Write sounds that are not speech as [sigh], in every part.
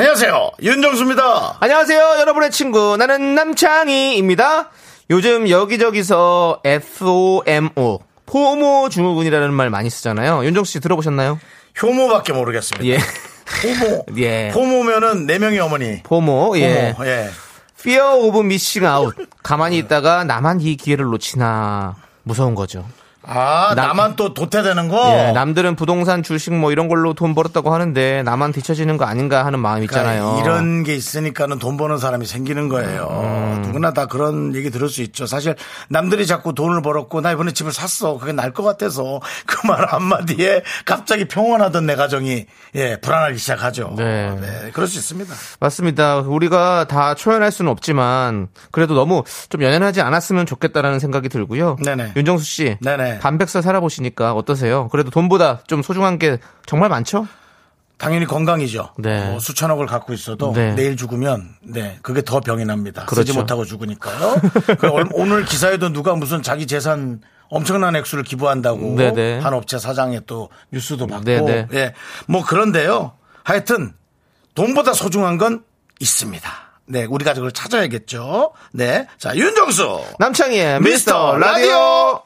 안녕하세요. 윤정수입니다. 안녕하세요, 여러분의 친구. 나는 남창희입니다. 요즘 여기저기서 FOMO, 포모 증후군이라는 말 많이 쓰잖아요. 윤정수 씨 들어보셨나요? 효모밖에 모르겠습니다. 예. 호모. [laughs] 예. 호모면은 네 명의 어머니. 포모, 예. 호모. 예. Fear of missing out. 가만히 있다가 나만 이 기회를 놓치나 무서운 거죠. 아, 남- 나만 또 도태되는 거? 예, 남들은 부동산, 주식 뭐 이런 걸로 돈 벌었다고 하는데 나만 뒤처지는 거 아닌가 하는 마음 있잖아요. 그러니까 이런 게 있으니까는 돈 버는 사람이 생기는 거예요. 음. 누구나 다 그런 얘기 들을 수 있죠. 사실 남들이 자꾸 돈을 벌었고 나 이번에 집을 샀어. 그게 날 것 같아서 [laughs] 그 말 한마디에 갑자기 평온하던 내 가정이 예, 불안하기 시작하죠. 네. 네, 그럴 수 있습니다. 맞습니다. 우리가 다 초연할 수는 없지만 그래도 너무 좀 연연하지 않았으면 좋겠다라는 생각이 들고요. 네네. 윤정수 씨, 네네. 반백살 살아보시니까 어떠세요? 그래도 돈보다 좀 소중한 게 정말 많죠? 당연히 건강이죠. 네. 뭐 수천억을 갖고 있어도 네. 내일 죽으면 네 그게 더 병이 납니다. 쓰지 그렇죠. 못하고 죽으니까요. 그 얼- [laughs] 오늘 기사에도 누가 무슨 자기 재산 엄청난 액수를 기부한다고 네네. 한 업체 사장의 또 뉴스도 받고 네네. 예. 뭐 그런데요. 하여튼 돈보다 소중한 건 있습니다. 네, 우리 가족을 찾아야겠죠. 네. 자, 윤정수. 남창희의 미스터 미스터 라디오.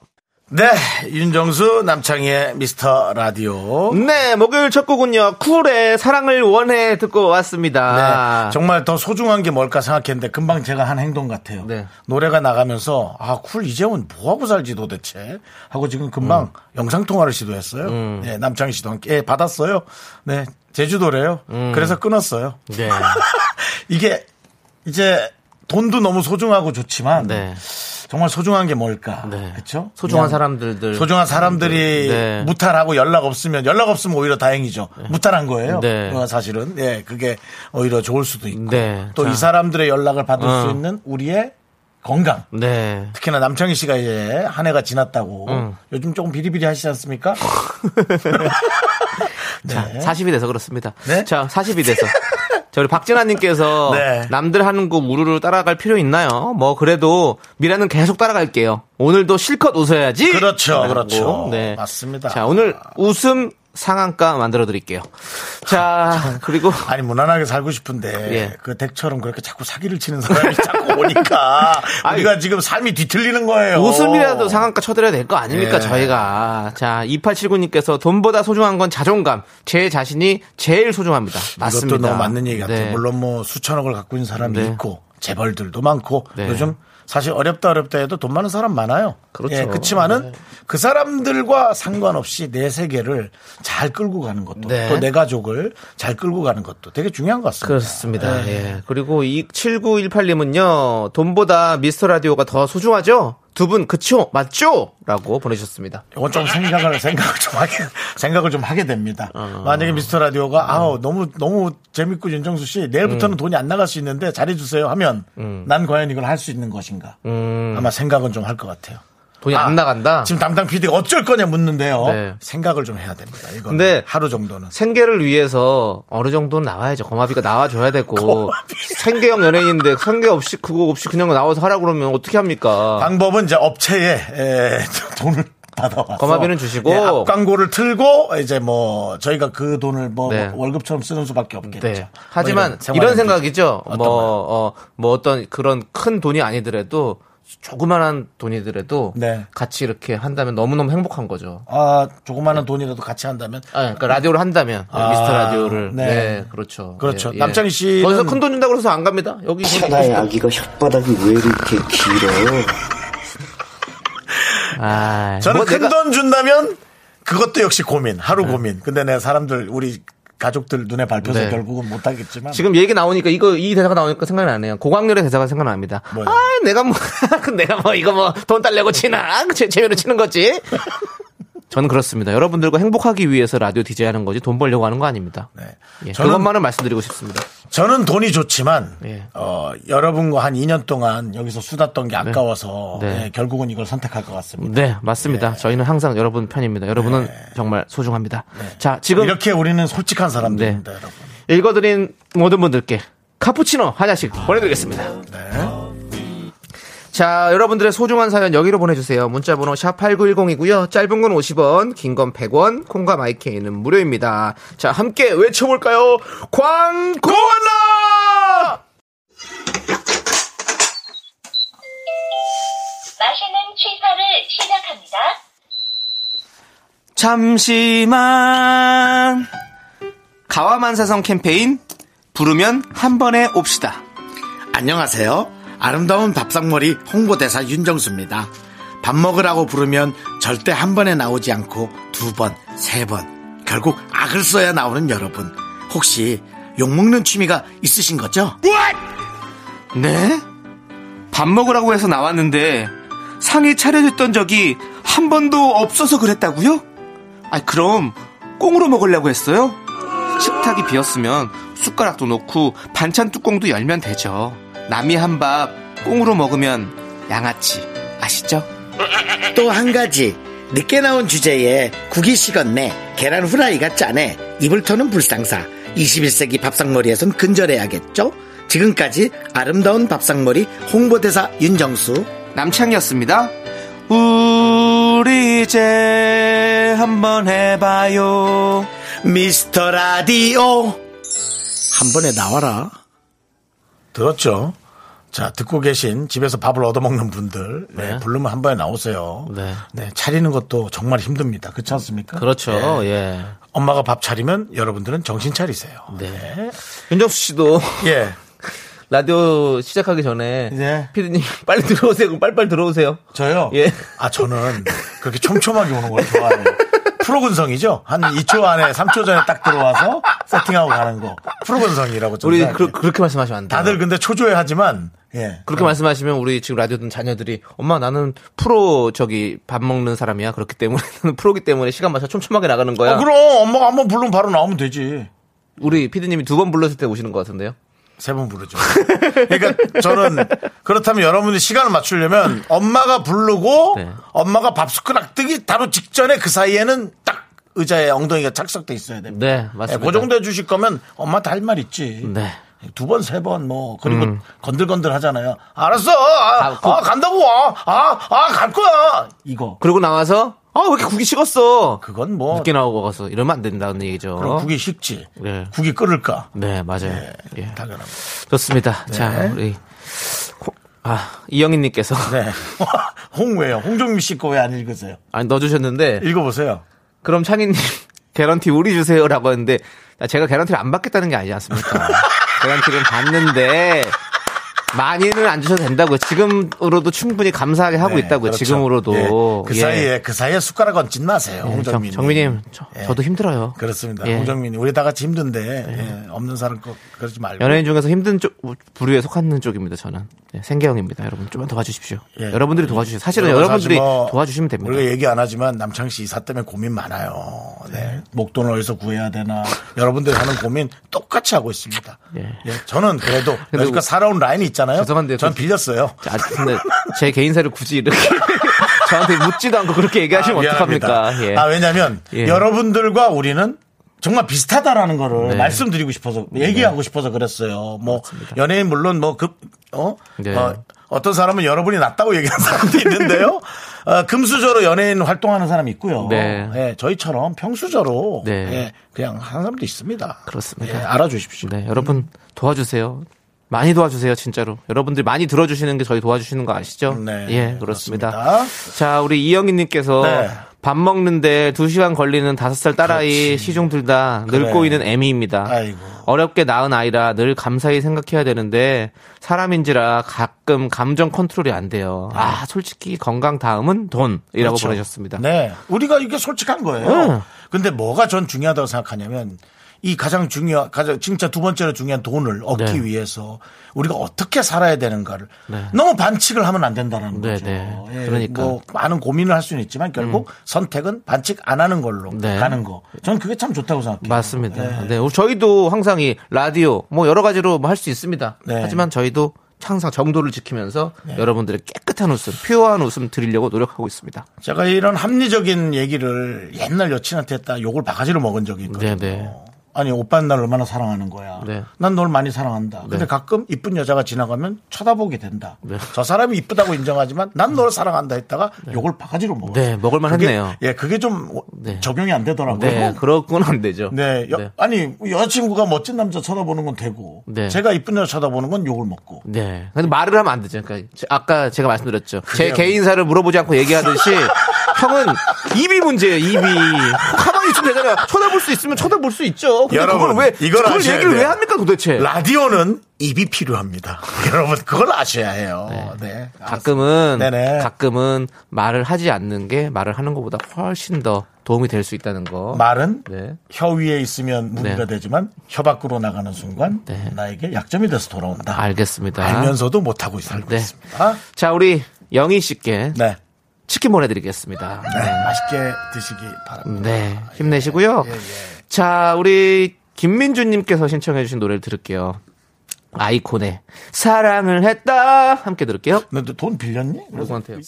네, 윤정수 남창희의 미스터 라디오. 네, 목요일 첫 곡은요. 쿨의 사랑을 원해 듣고 왔습니다. 네, 정말 더 소중한 게 뭘까 생각했는데 금방 제가 한 행동 같아요. 네. 노래가 나가면서 아 쿨 이재훈 뭐 하고 살지 도대체 하고 지금 금방 영상 통화를 시도했어요. 네, 남창희 씨도 함께 예, 받았어요. 네, 제주도래요. 그래서 끊었어요. 네. [laughs] 이게 이제 돈도 너무 소중하고 좋지만 네. 정말 소중한 게 뭘까? 네. 그렇죠? 소중한 사람들들. 소중한 사람들이 네. 무탈하고 연락 없으면 연락 없으면 오히려 다행이죠. 무탈한 거예요. 네. 어, 사실은 예 그게 오히려 좋을 수도 있고 네. 또이 자. 사람들의 연락을 받을 어. 수 있는 우리의 건강. 네. 특히나 남창희 씨가 이제 한 해가 지났다고 음. 요즘 조금 비리비리 하시지 않습니까? [laughs] 자, 네. 40이 돼서 그렇습니다. 네? 자, 40이 돼서. [laughs] 자, 우리 박진아님께서 [laughs] 네. 남들 하는 거 우르르 따라갈 필요 있나요? 뭐, 그래도 미라는 계속 따라갈게요. 오늘도 실컷 웃어야지. 그렇죠. 그렇죠. 네. 맞습니다. 자, 오늘 웃음 상한가 만들어 드릴게요. 자, 그리고 [laughs] 아니 무난하게 살고 싶은데 예. 그 덱처럼 그렇게 자꾸 사기를 치는 사람이 [laughs] 자꾸 오니까 우리가 지금 삶이 뒤틀리는 거예요. 웃음이라도 상한가 쳐드려야 될 거 아닙니까, 예. 저희가. 자, 2879님께서 돈보다 소중한 건 자존감. 제 자신이 제일 소중합니다. 맞습니다. 이것도 너무 맞는 얘기 같아요. 네. 물론 뭐 수천억을 갖고 있는 사람이 네. 있고 재벌들도 많고 네. 요즘 사실 어렵다 어렵다 해도 돈 많은 사람 많아요. 그렇죠. 예, 그렇지만은 그 사람들과 상관없이 내 세계를 잘 끌고 가는 것도 네. 또내 가족을 잘 끌고 가는 것도 되게 중요한 것 같습니다. 그렇습니다. 네. 예. 그리고 이 7918님은요, 돈보다 미스터 라디오가 더 소중하죠? 두 분, 그쵸? 맞죠? 라고 보내주셨습니다. 이건 좀 생각을 생각을 좀 하게 생각을 좀 하게 됩니다. 어. 만약에 미스터 라디오가 아우 너무 너무 재밌고 윤정수 씨 음. 내일부터는 돈이 안 나갈 수 있는데 잘해 주세요 하면 난 과연 이걸 할 수 있는 것인가? 아마 생각은 좀 할 것 같아요. 음. 돈이 아, 안 나간다? 지금 담당 PD가 어쩔 거냐 묻는데요. 네. 생각을 좀 해야 됩니다. 이거 근데 하루 정도는. 생계를 위해서 어느 정도는 나와야죠. 거마비가 나와줘야 되고. 거마비. 생계형 연예인인데 생계 없이, 그거 없이 그냥 나와서 하라 그러면 어떻게 합니까? 방법은 이제 업체에 에, 돈을 받아와서 거마비는 주시고. 예, 앞 광고를 틀고 이제 뭐 저희가 그 돈을 뭐 네. 월급처럼 쓰는 수밖에 없겠죠. 네. 뭐 하지만 생활 이런 연비. 생각이죠. 뭐? 어, 뭐 어떤 그런 큰 돈이 아니더라도 조그만한 돈이더라도 네. 같이 이렇게 한다면 너무너무 행복한 거죠. 아 조그마한 돈이라도 같이 한다면 아, 그러니까 라디오를 한다면 아, 미스터 라디오를 네. 네, 그렇죠. 그렇죠. 예, 예. 남창희 씨는- 거기서 큰 돈 준다고 해서 안 갑니다. 여기 천하의 아기가 혓바닥이 왜 이렇게 길어? 아, 저는 뭐큰 내가- 돈 준다면 그것도 역시 고민, 하루 고민. 근데 내가 사람들 우리 가족들 눈에 밟혀서 네. 결국은 못 하겠지만 지금 얘기 나오니까 이거 이 대사가 나오니까 생각이 나네요. 고광렬의 대사가 생각납니다. 뭐요? 아, 내가 뭐 [laughs] 내가 뭐 이거 뭐 돈 달래고 치나 제 재미로 치는 거지. 저는 그렇습니다. 여러분들과 행복하기 위해서 라디오 디제이 하는 거지 돈 벌려고 하는 거 아닙니다. 네. 예, 저는- 그것만은 말씀드리고 싶습니다. 저는 돈이 좋지만 예. 어, 여러분과 한 2년 동안 여기서 수다 떤 게 아까워서 네. 예, 결국은 이걸 선택할 것 같습니다. 네, 맞습니다. 저희는 항상 여러분 편입니다. 여러분은 정말 소중합니다. 자, 지금 네. 이렇게 우리는 솔직한 사람들입니다, 여러분. 읽어드린 모든 분들께 카푸치노 한 잔씩 보내드리겠습니다. 네. 자, 여러분들의 소중한 사연 여기로 보내주세요. 문자번호 샵8910이고요. 짧은 건 50원, 긴 건 100원, 콩과 마이케이는 무료입니다. 자, 함께 외쳐볼까요? 광고나! 마시는 취사를 시작합니다. 잠시만. 가와만사성 캠페인 부르면 한 번에 옵시다. 안녕하세요. 아름다운 밥상머리 홍보대사 윤정수입니다. 밥 먹으라고 부르면 절대 한 번에 나오지 않고 두 번, 세 번, 결국 악을 써야 나오는 여러분. 혹시 욕먹는 취미가 있으신 거죠? 네? 밥 먹으라고 해서 나왔는데 상이 차려졌던 적이 한 번도 없어서 그랬다고요? 아 그럼 꽁으로 먹으려고 했어요? 식탁이 비었으면 숟가락도 놓고 반찬 뚜껑도 열면 되죠. 남이 한 밥 꽁으로 먹으면 양아치 아시죠? 또 한 가지. 늦게 나온 주제에 국이 식었네, 계란 후라이가 짜네, 입을 터는 불상사. 21세기 밥상머리에선 근절해야겠죠? 지금까지 아름다운 밥상머리 홍보대사 윤정수. 남창이었습니다. 우리 이제 한번 해봐요. 미스터 라디오 한 번에 나와라 들었죠? 자 듣고 계신 집에서 밥을 얻어먹는 분들 네, 네. 부르면 한 번에 나오세요 네. 네, 차리는 것도 정말 힘듭니다 그렇지 않습니까? 그렇죠. 네. 예. 엄마가 밥 차리면 여러분들은 정신 차리세요 네. 윤정수 씨도 [laughs] 예. [laughs] 라디오 시작하기 전에 네. 피디님 [laughs] 빨리 들어오세요. 빨리빨리 들어오세요. 저요? 예. 아 저는 그렇게 촘촘하게 오는 걸 좋아해요 프로근성이죠? 한 2초 안에 3초 전에 딱 들어와서 세팅하고 가는 거 프로근성이라고 우리 생각해요. 그, 렇게 말씀하시면 안 돼요. 다들 근데 초조해하지만 예. 그렇게 말씀하시면 우리 지금 라디오 듣는 자녀들이 엄마 나는 프로 저기 밥 먹는 사람이야. 그렇기 때문에 [laughs] 나는 프로기 때문에 시간 맞춰 촘촘하게 나가는 거야. 어, 그럼 엄마가 한번 부르면 바로 나오면 되지. 우리 피디님이 두 번 불렀을 때 오시는 것 같은데요. 세 번 부르죠. 그러니까 저는 그렇다면 여러분이 시간을 맞추려면 엄마가 부르고 네. 엄마가 밥 숟가락 뜨기 바로 직전에 그 사이에는 딱 의자에 엉덩이가 착석돼 있어야 됩니다. 네, 맞습니다. 그 정도 해주실 거면 엄마한테 할 말 있지. 네. 두 번, 세 번, 뭐, 그리고 건들건들 하잖아요. 알았어! 아, 아, 그- 아, 간다고 와! 아, 아, 갈 거야! 이거. 그리고 나와서 아 왜 이렇게 국이 식었어? 그건 뭐, 늦게 나오고 가서 이러면 안 된다는 얘기죠. 그럼 국이 식지. 네. 국이 끓을까? 네 맞아요. 예. 당연합니다. 좋습니다. 자 우리 호- 아 이영희님께서 네. [laughs] 홍 왜요? 홍종민 씨 거 왜 안 읽으세요? 아니 넣어주셨는데 읽어보세요. 그럼 창희님 [laughs] 개런티 우리 주세요라고 했는데 제가 개런티를 안 받겠다는 게 아니지 않습니까? [laughs] 개런티를 받는데 많이는 안 주셔도 된다고요. 지금으로도 충분히 감사하게 하고 네, 있다고요. 그렇죠. 지금으로도 예, 그 예. 사이에 그 사이에 숟가락 얹진 마세요. 예, 정, 홍정민. 정민님 저, 예. 저도 힘들어요. 그렇습니다. 예. 홍정민이 우리 다 같이 힘든데 예, 없는 사람 꼭 그러지 말고. 연예인 중에서 힘든 쪽 부류에 속하는 쪽입니다. 저는 예, 생계형입니다. 여러분 좀만 도와주십시오. 예. 여러분들이 도와주세요. 사실은 여러분, 여러분들이 뭐 도와주시면 됩니다. 우리가 얘기 안 하지만 남창 씨 이사 때문에 고민 많아요. 네. 목돈을 어디서 구해야 되나. 여러분들이 하는 고민 똑같이 하고 있습니다. 예. 예, 저는 그래도 여기까 살아온 라인이 있잖아요. 죄송한데 전 그- 빌렸어요. 아, 근데 제 개인사를 굳이 이렇게 [laughs] 저한테 묻지도 않고 그렇게 얘기하시면 아, 어떡합니까? 예. 아, 왜냐면 예. 여러분들과 우리는 정말 비슷하다라는 거를 네. 말씀드리고 싶어서 얘기하고 싶어서 그랬어요. 뭐 연예인 물론 뭐급 어? 네. 어, 어떤 사람은 여러분이 낫다고 얘기하는 [laughs] 사람도 있는데요. 어, 금수저로 연예인 활동하는 사람이 있고요. 네. 예, 저희처럼 평수저로 네. 예, 그냥 하는 사람도 있습니다. 그렇습니다. 예, 알아주십시오. 네, 여러분 도와주세요. 많이 도와주세요, 진짜로. 여러분들이 많이 들어주시는 게 저희 도와주시는 거 아시죠? 네, 예, 그렇습니다. 그렇습니다. 자, 우리 이영희님께서 네. 밥 먹는데 2시간 걸리는 5살 딸아이 그렇지. 시중 들다 그래. 늙고 있는 애미입니다. 아이고. 어렵게 낳은 아이라 늘 감사히 생각해야 되는데 사람인지라 가끔 감정 컨트롤이 안 돼요. 아, 솔직히 건강 다음은 돈이라고 그렇죠. 보내셨습니다. 네. 우리가 이게 솔직한 거예요. 응. 근데 뭐가 전 중요하다고 생각하냐면 이 가장 중요한, 가장 진짜 두 번째로 중요한 돈을 얻기 네. 위해서 우리가 어떻게 살아야 되는가를 네. 너무 반칙을 하면 안 된다는 네, 거죠. 네. 예, 그러니까. 뭐 많은 고민을 할 수는 있지만 결국 선택은 반칙 안 하는 걸로 네. 가는 거. 저는 그게 참 좋다고 생각해요. 맞습니다. 네. 네. 저희도 항상 이 라디오 뭐 여러 가지로 할수 있습니다. 네. 하지만 저희도 항상 정도를 지키면서 여러분들의 깨끗한 웃음, 퓨어한 웃음 드리려고 노력하고 있습니다. 제가 이런 합리적인 얘기를 옛날 여친한테 했다 욕을 바가지로 먹은 적이 있거든요. 네, 네. 아니 오빠는 날 얼마나 사랑하는 거야. 네. 난널 많이 사랑한다. 근데 네. 가끔 이쁜 여자가 지나가면 쳐다보게 된다. 네. 저 사람이 이쁘다고 인정하지만 난 널 사랑한다 했다가 욕을 바가지로 먹어. 네, 먹을만 그게- 했네요. 예, 그게 좀 네. 적용이 안 되더라고요. 네, 그렇군 안 되죠. 네, 여- 네. 아니 여자친구가 멋진 남자 쳐다보는 건 되고 네. 제가 이쁜 여자 쳐다보는 건 욕을 먹고. 네. 근데 말을 하면 안 되죠. 그러니까 제- 아까 제가 말씀드렸죠. 제 그래요. 개인사를 물어보지 않고 얘기하듯이 [laughs] 형은 입이 문제예요. 입이. 가만히 있으면 되잖아요. 쳐다볼 수 있으면 쳐다볼 수 있죠. 근데 여러분, 그걸 왜 이걸 그걸 얘기를 돼요. 왜 합니까 도대체? 라디오는 입이 필요합니다. [laughs] 여러분 그걸 아셔야 해요. 네. 가끔은 네네. 가끔은 말을 하지 않는 게 말을 하는 것보다 훨씬 더 도움이 될 수 있다는 거. 말은 네. 혀 위에 있으면 무리가 네. 되지만 혀 밖으로 나가는 순간 네. 나에게 약점이 돼서 돌아온다. 알겠습니다. 알면서도 못하고 살고 네. 있습니다. 자, 우리 영희 씨께 네. 치킨 보내드리겠습니다. 네. 맛있게 드시기 바랍니다. 네, 힘내시고요. 예, 예. 자, 우리 김민주님께서 신청해주신 노래를 들을게요. 아이콘의 사랑을 했다 함께 들을게요. 너 돈 빌렸니? 누구한테요?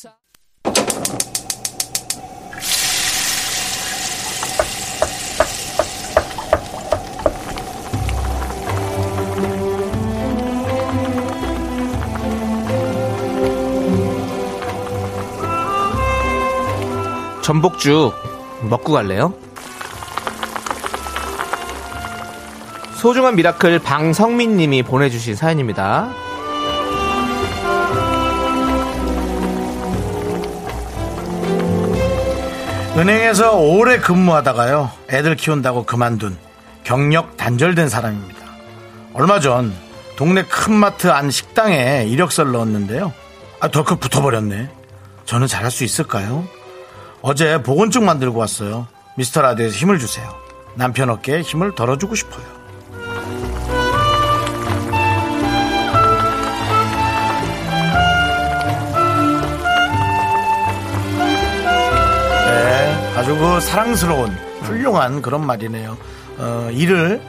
전복죽 먹고 갈래요? 소중한 miracle 방성민 님이 보내주신 사연입니다. 은행에서 오래 근무하다가요. 애들 키운다고 그만둔 경력 단절된 사람입니다. 얼마 전 동네 큰 마트 안 식당에 이력서를 넣었는데요. 아, 덜컥 붙어버렸네. 저는 잘할 수 있을까요? 어제 보건증 만들고 왔어요. 미스터 라디오에서 힘을 주세요. 남편 어깨에 힘을 덜어주고 싶어요. 네, 아주 그 사랑스러운 훌륭한 그런 말이네요. 어, 일을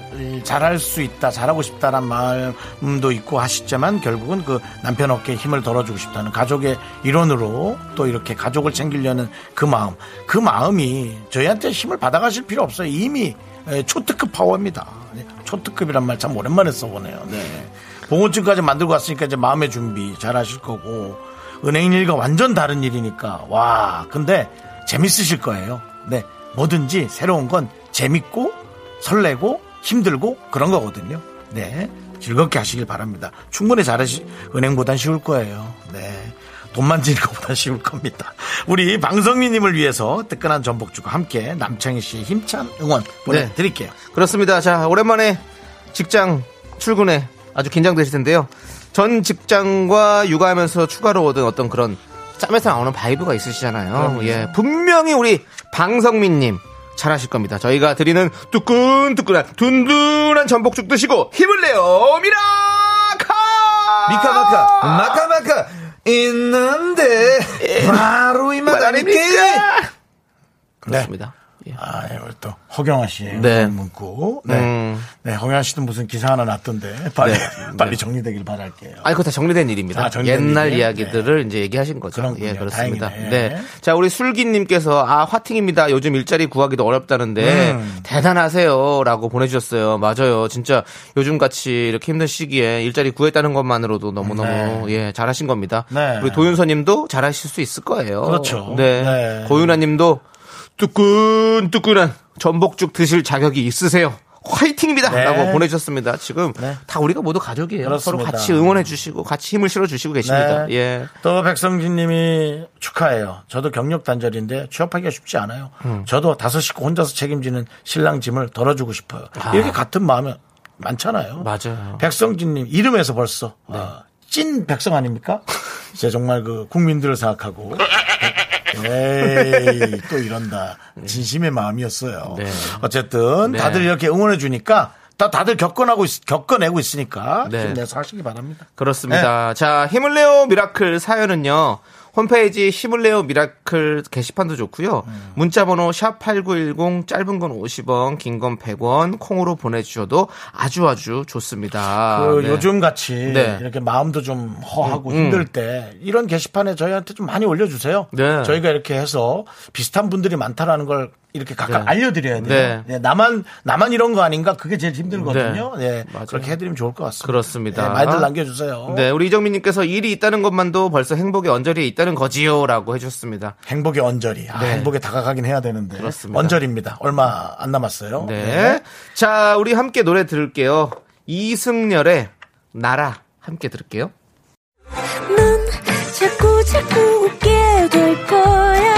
잘할 수 있다, 잘하고 싶다란 마음도 있고 하시지만 결국은 그 남편 어깨에 힘을 덜어주고 싶다는 가족의 일원으로 또 이렇게 가족을 챙기려는 그 마음, 그 마음이 저희한테 힘을 받아가실 필요 없어요. 이미 에, 초특급 파워입니다. 네, 초특급이란 말 참 오랜만에 써보네요. 네. 봉호증까지 만들고 왔으니까 이제 마음의 준비 잘 하실 거고 은행 일과 완전 다른 일이니까 와 근데 재밌으실 거예요. 네 뭐든지 새로운 건 재밌고 설레고 힘들고 그런 거거든요. 네 즐겁게 하시길 바랍니다. 충분히 잘하시 은행보단 쉬울 거예요. 네. 돈 만지는 것보다 쉬울 겁니다. 우리 방성민님을 위해서 뜨끈한 전복죽과 함께 남창희 씨의 힘찬 응원 보내드릴게요. 그렇습니다. 자, 오랜만에 직장 출근에 아주 긴장되실 텐데요. 전 직장과 육아하면서 추가로 얻은 어떤 그런 짬에서 나오는 vibe가 있으시잖아요. 예. 분명히 우리 방성민님 잘하실 겁니다. 저희가 드리는 뜨끈뜨끈한 든든한 전복죽 드시고 힘을 내요. miracle! 미카마카 마카마카 있는데 바로 이 맛 아닙니까? 그렇습니다. 예. 아, 이걸 또 허경아 씨의 네. 문구. 네. 음. 네, 허경아 씨도 무슨 기사 하나 났던데 [laughs] 빨리 네. 빨리 네. 정리되길 바랄게요. 아니, 그거 다 정리된 일입니다. 아, 정리된 옛날 일이에요? 이야기들을 이제 얘기하신 거죠. 그렇군요. 예, 그렇습니다. 다행이네. 네. 자, 우리 술기 님께서, 아, 화팅입니다. 요즘 일자리 구하기도 어렵다는데, 음. 대단하세요. 라고 보내 주셨어요. 맞아요. 진짜 요즘 같이 이렇게 힘든 시기에 일자리 구했다는 것만으로도 너무너무, 예, 잘하신 겁니다. 네. 우리 도윤서 님도 잘하실 수 있을 거예요. 그렇죠. 네. 네. 고윤아 님도 뜨끈뜨끈한 전복죽 드실 자격이 있으세요. 화이팅입니다! 네. 라고 보내주셨습니다. 지금 네. 다 우리가 모두 가족이에요. 그렇습니다. 서로 같이 응원해 주시고 같이 힘을 실어 주시고 계십니다. 네. 예. 또 백성진 님이 축하해요. 저도 경력 단절인데 취업하기가 쉽지 않아요. 음. 저도 다섯 식구 혼자서 책임지는 신랑 짐을 덜어주고 싶어요. 이렇게 같은 마음이 많잖아요. 아. 맞아요. 백성진 님 이름에서 벌써 네. 아, 찐 백성 아닙니까? [laughs] 이제 정말 그 국민들을 생각하고 에이, [laughs] 또 이런다. 진심의 마음이었어요. 네. 어쨌든 네. 다들 이렇게 응원해 주니까 다 다들 겪어내고 있, 겪어내고 있으니까 네. 힘내서 하시기 바랍니다. 그렇습니다. 네. 자, 힘을 내요 miracle 사연은요. 홈페이지 힘을 내요 miracle 게시판도 좋고요. 음. 문자 번호 샵8910 짧은 건 50원, 긴 건 100원 콩으로 보내 주셔도 아주 아주 좋습니다. 그 네. 요즘 같이 네. 이렇게 마음도 좀 허하고 음, 힘들 때 이런 게시판에 저희한테 좀 많이 올려 주세요. 네. 저희가 이렇게 해서 비슷한 분들이 많다라는 걸 이렇게 각각 네. 알려드려야 돼요. 네. 네, 나만 나만 이런 거 아닌가 그게 제일 힘들거든요. 네. 네, 맞아요. 그렇게 해드리면 좋을 것 같습니다. 그렇습니다. 네, 많이들 남겨주세요. 네, 우리 이정민님께서 일이 있다는 것만도 벌써 행복의 언저리에 있다는 거지요라고 해주셨습니다. 행복의 언저리. 아, 네. 행복에 다가가긴 해야 되는데. 그렇습니다. 언저리입니다. 얼마 안 남았어요. 네. 자, 우리 함께 노래 들을게요. 이승열의 나라 함께 들을게요. 넌 자꾸 자꾸 웃게 될 거야.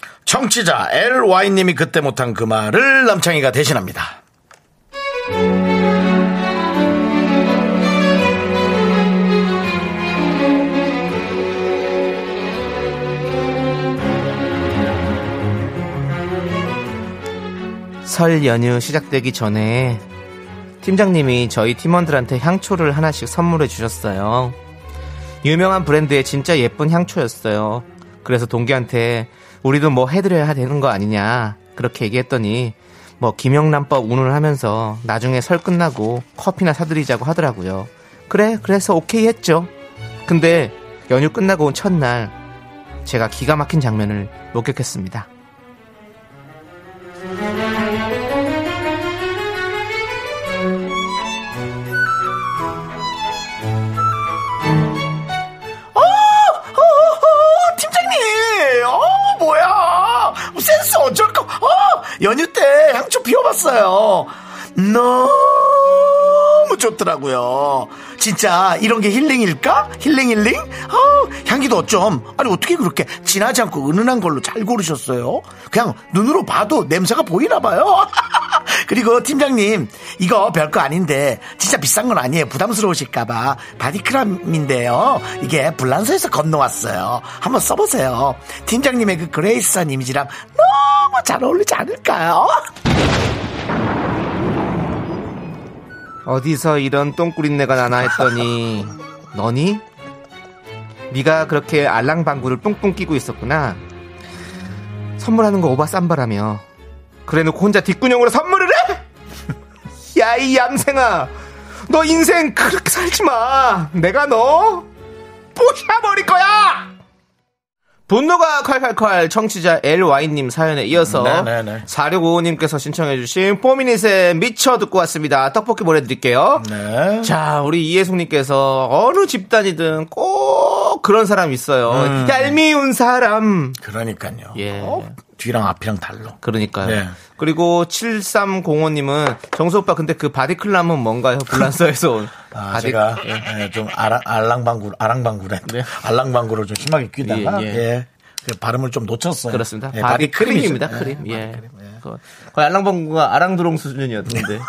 청취자 LY님이 그때 못한 그 말을 남창희가 대신합니다. 설 연휴 시작되기 전에 팀장님이 저희 팀원들한테 향초를 하나씩 선물해 주셨어요. 유명한 브랜드의 진짜 예쁜 향초였어요. 그래서 동기한테 우리도 뭐 해드려야 되는 거 아니냐 그렇게 얘기했더니 뭐 김영란법 운운을 하면서 나중에 설 끝나고 커피나 사드리자고 하더라고요. 그래 그래서 오케이 했죠. 근데 연휴 끝나고 온 첫날 제가 기가 막힌 장면을 목격했습니다. 좋더라고요. 진짜 이런 게 힐링일까? 힐링 힐링? 어, 향기도 어쩜. 아니, 어떻게 그렇게 진하지 않고 은은한 걸로 잘 고르셨어요? 그냥 눈으로 봐도 냄새가 보이나 봐요. [laughs] 그리고 팀장님, 이거 별거 아닌데, 진짜 비싼 건 아니에요. 부담스러우실까봐. 바디크람인데요. 이게 불란서에서 건너왔어요. 한번 써보세요. 팀장님의 그 grace한 이미지랑 너무 잘 어울리지 않을까요? [laughs] 어디서 이런 똥꾸린내가 나나 했더니 너니? 네가 그렇게 알랑방구를 뿡뿡 끼고 있었구나. 선물하는 거 오바 쌈바라며. 그래놓고 혼자 뒷구녕으로 선물을 해? [laughs] 야 이 얌생아. 너 인생 그렇게 살지 마. 내가 너 부셔버릴 거야 분노가 콸콸콸 청취자 LY님 사연에 이어서 네네네. 4655님께서 신청해주신 포미닛의 미쳐 듣고 왔습니다. 떡볶이 보내드릴게요. 네. 자, 우리 이혜숙님께서 어느 집단이든 꼭 그런 사람 있어요. 음. 얄미운 사람. 그러니까요. 예. 어, 뒤랑 앞이랑 달라. 그러니까요. 네. 그리고 7305님은 정수 오빠 근데 그 바디클람은 뭔가요? 불란서에서 온. [laughs] 아, 바디- 제가 예, 좀 아랑, 알랑방구, 아랑방구래. 네. 알랑방구를 좀 심하게 끼다가 예, 예, 예. 그 발음을 좀 놓쳤어요. 그렇습니다. 예, 바디 바디 크림이죠. 크림입니다. 예, 크림. 예. 바디 크림, 예. 거- 거의 알랑방구가 아랑드롱 수준이었는데. 예.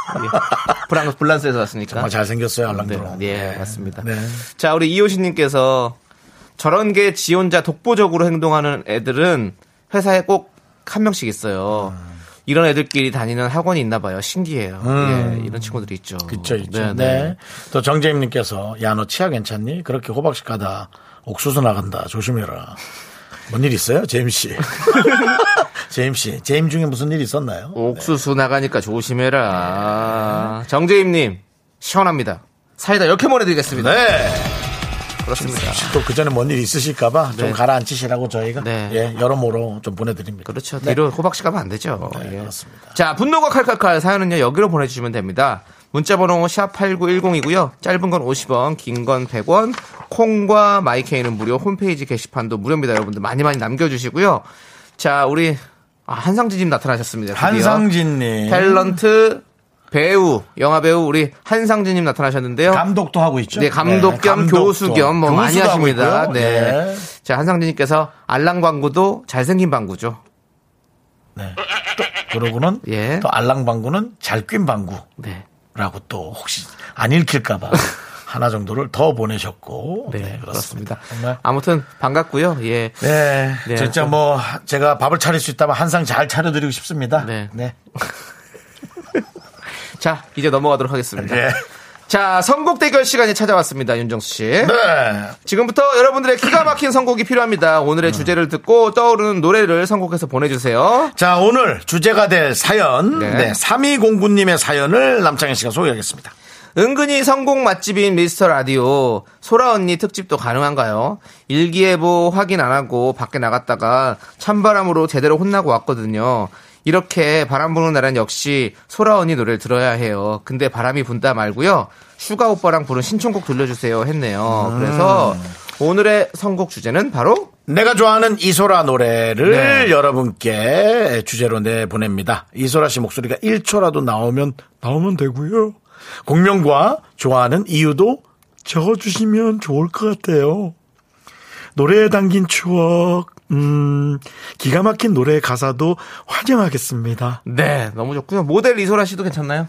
불란, 불란서에서 왔으니까. 정말 잘생겼어요, 알랑드롱. 네, 예, 맞습니다. 네. 자, 우리 이호신님께서 저런 게 지 혼자 독보적으로 행동하는 애들은 회사에 꼭 한 명씩 있어요. 이런 애들끼리 다니는 학원이 있나 봐요. 신기해요. 예, 이런 친구들이 있죠. 음. 그쵸, 있죠. 네, 네. 네. 또 정재임님께서, 야, 너 치아 괜찮니? 그렇게 호박씨 가다 옥수수 나간다. 조심해라. 뭔 일 있어요? 제임씨. 제임씨. 제임 중에 무슨 일 있었나요? 옥수수 나가니까 조심해라. 정재임님, 시원합니다. 사이다 이렇게 보내드리겠습니다. 네. 그렇습니다. 또 그 전에 뭔 일 있으실까봐 좀 네. 가라앉히시라고 저희가 네. 예, 여러모로 좀 보내드립니다. 그렇죠. 뒤로 호박씨 가면 안 되죠. 네, 예. 그렇습니다. 자, 분노가 칼칼칼 사연은요, 여기로 보내주시면 됩니다. 문자번호 샵8910이고요. 짧은 건 50원, 긴 건 100원, 콩과 마이케이는 무료, 홈페이지 게시판도 무료입니다. 여러분들 많이 많이 남겨주시고요. 자, 우리 아, 한상진님 나타나셨습니다. 드디어. 한상진님. 탤런트 배우, 영화 배우 우리 한상진님 나타나셨는데요. 감독도 하고 있죠. 네, 감독 겸 감독도. 교수 겸 뭐 많이 하십니다. 있고요. 네. 자, 한상진님께서 알랑 방구도 잘생긴 방구죠. 네. 또 그러고는 예. 또 알랑 방구는 잘꿰 방구라고 네. 또 혹시 안 읽힐까봐 하나 정도를 더 보내셨고. 네, 네, 그렇습니다. 그렇습니다. 정말. 아무튼 반갑고요. 예. 네, 네, 진짜 좀- 뭐 제가 밥을 차릴 수 있다면 한상 잘 차려드리고 싶습니다. 네. 네. [laughs] 자, 이제 넘어가도록 하겠습니다. 네. 자, 선곡 대결 시간이 찾아왔습니다. 윤정수 씨. 네. 지금부터 여러분들의 기가 막힌 선곡이 필요합니다. 오늘의 음. 주제를 듣고 떠오르는 노래를 선곡해서 보내주세요. 자, 오늘 주제가 될 사연, 네. 네. 3209님의 사연을 남창희 씨가 소개하겠습니다. 은근히 성공 맛집인 미스터 라디오 소라 언니 특집도 가능한가요? 일기예보 확인 안 하고 밖에 나갔다가 찬바람으로 제대로 혼나고 왔거든요. 이렇게 바람 부는 날은 역시 소라 언니 노래를 들어야 해요. 근데 바람이 분다 말고요. 슈가 오빠랑 부른 신청곡 들려주세요 했네요. 그래서 오늘의 선곡 주제는 바로 내가 좋아하는 이소라 노래를 네. 여러분께 주제로 내보냅니다. 이소라 씨 목소리가 1초라도 나오면, 나오면 되고요. 공명과 좋아하는 이유도 적어주시면 좋을 것 같아요. 노래에 담긴 추억, 음, 기가 막힌 노래 가사도 환영하겠습니다. 네 너무 좋고요. 모델 이소라 씨도 괜찮나요?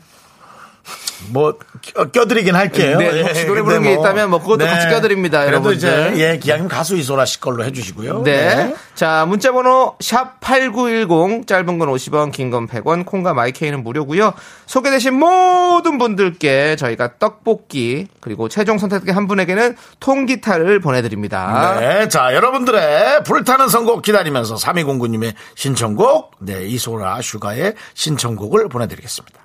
뭐 껴- 껴드리긴 할게요. 네, 혹시 노래 부르는 게 있다면 뭐 그것도 같이 껴드립니다, 그래도 이제 여러분들. 예 기왕이면 가수 이소라 씨 걸로 해주시고요. 네. 자, 문자번호 샵 8910 짧은 건 50원, 긴 건 100원, 콩과 마이케이는 무료고요. 소개되신 모든 분들께 저희가 떡볶이 그리고 최종 선택된 한 분에게는 통기타를 보내드립니다. 네, 자 여러분들의 불타는 선곡 기다리면서 3209님의 신청곡, 네 이소라 슈가의 신청곡을 보내드리겠습니다.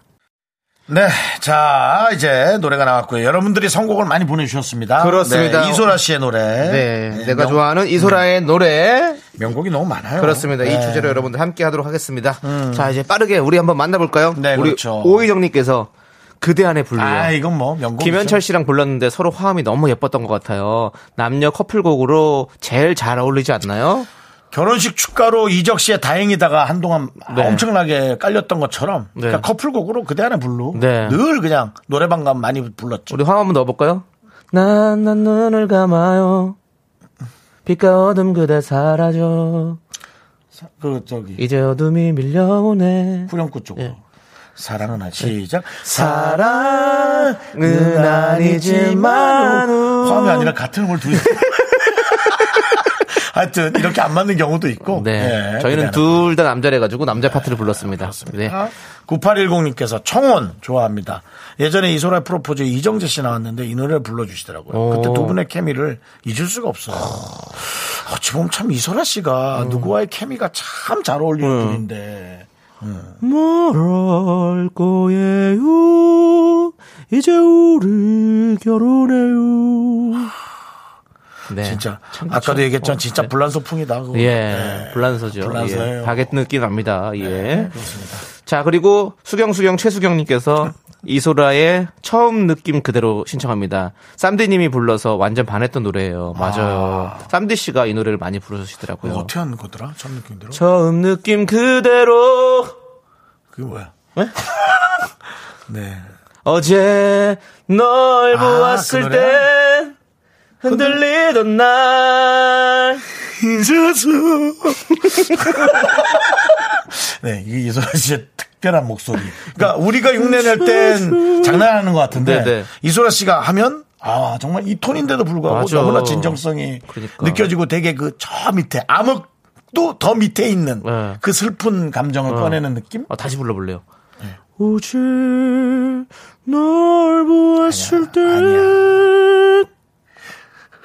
네, 자 이제 노래가 나왔고요. 여러분들이 선곡을 많이 보내주셨습니다. 그렇습니다. 네, 이소라 씨의 노래. 네, 내가 명- 좋아하는 이소라의 노래 명곡이 너무 많아요. 그렇습니다. 이 네. 주제로 여러분들 함께 하도록 하겠습니다. 자, 이제 빠르게 우리 한번 만나볼까요? 네, 우리 그렇죠. 오희정님께서 그대 안에 불러요. 아 이건 뭐 명곡. 김현철 씨랑 불렀는데 서로 화음이 너무 예뻤던 것 같아요. 남녀 커플곡으로 제일 잘 어울리지 않나요? 결혼식 축가로 이적 씨의 다행이다가 한동안 네. 엄청나게 깔렸던 것처럼 네. 그러니까 커플곡으로 그대 안에 불러 네. 늘 그냥 노래방 가면 많이 불렀죠. 우리 화음 한번 넣어볼까요? 난, 난 눈을 감아요. 빛과 어둠 그대 사라져. 그 저기 이제 어둠이 밀려오네. 후렴구 쪽으로. 예. 사랑은 아 시작. 사랑은 아니지만 화음이 아니라 같은 걸 두. 하여튼 이렇게 안 맞는 경우도 있고. 네. 예, 저희는 둘 다 남자래가지고 남자 파트를 불렀습니다. 네. 9810님께서 청혼 좋아합니다. 예전에 이소라 프로포즈 이정재 씨 나왔는데 이 노래를 불러주시더라고요. 오. 그때 두 분의 케미를 잊을 수가 없어요. 어찌 보면 참 이소라 씨가 음. 누구와의 케미가 참 잘 어울리는 분인데. 뭘할 거예요? 이제 우리 결혼해요. 네. 진짜 참 아까도. 얘기했지만 진짜 네. 불란 소풍이다. 그거. 예, 네. 불란서죠. 불란서예요. 예, 바게트 느낌 납니다. 예. 네, 그렇습니다. 자, 그리고 수경 수경 최수경님께서 [laughs] 이소라의 처음 느낌 그대로 신청합니다. 쌈디님이 불러서 완전 반했던 노래예요. 맞아요. 쌈디 씨가 이 노래를 많이 부르시더라고요. 그거 어떻게 하는 거더라? 첫 느낌대로? 처음 느낌 그대로 그게 뭐야? 네? [laughs] 네. 어제 널 아, 보았을 그 때 흔들리던 날 잊어서. [laughs] 네, 이게 이소라 씨의 특별한 목소리. 그러니까 우리가 흉내 낼 땐 장난하는 것 같은데 네네. 이소라 씨가 하면 아 정말 이 톤인데도 불구하고 맞아. 너무나 진정성이 그러니까. 느껴지고 되게 그 저 밑에 암흑도 더 밑에 있는 네. 그 슬픈 감정을 꺼내는 느낌? 어, 다시 불러볼래요. 네. 어제 널 보았을 때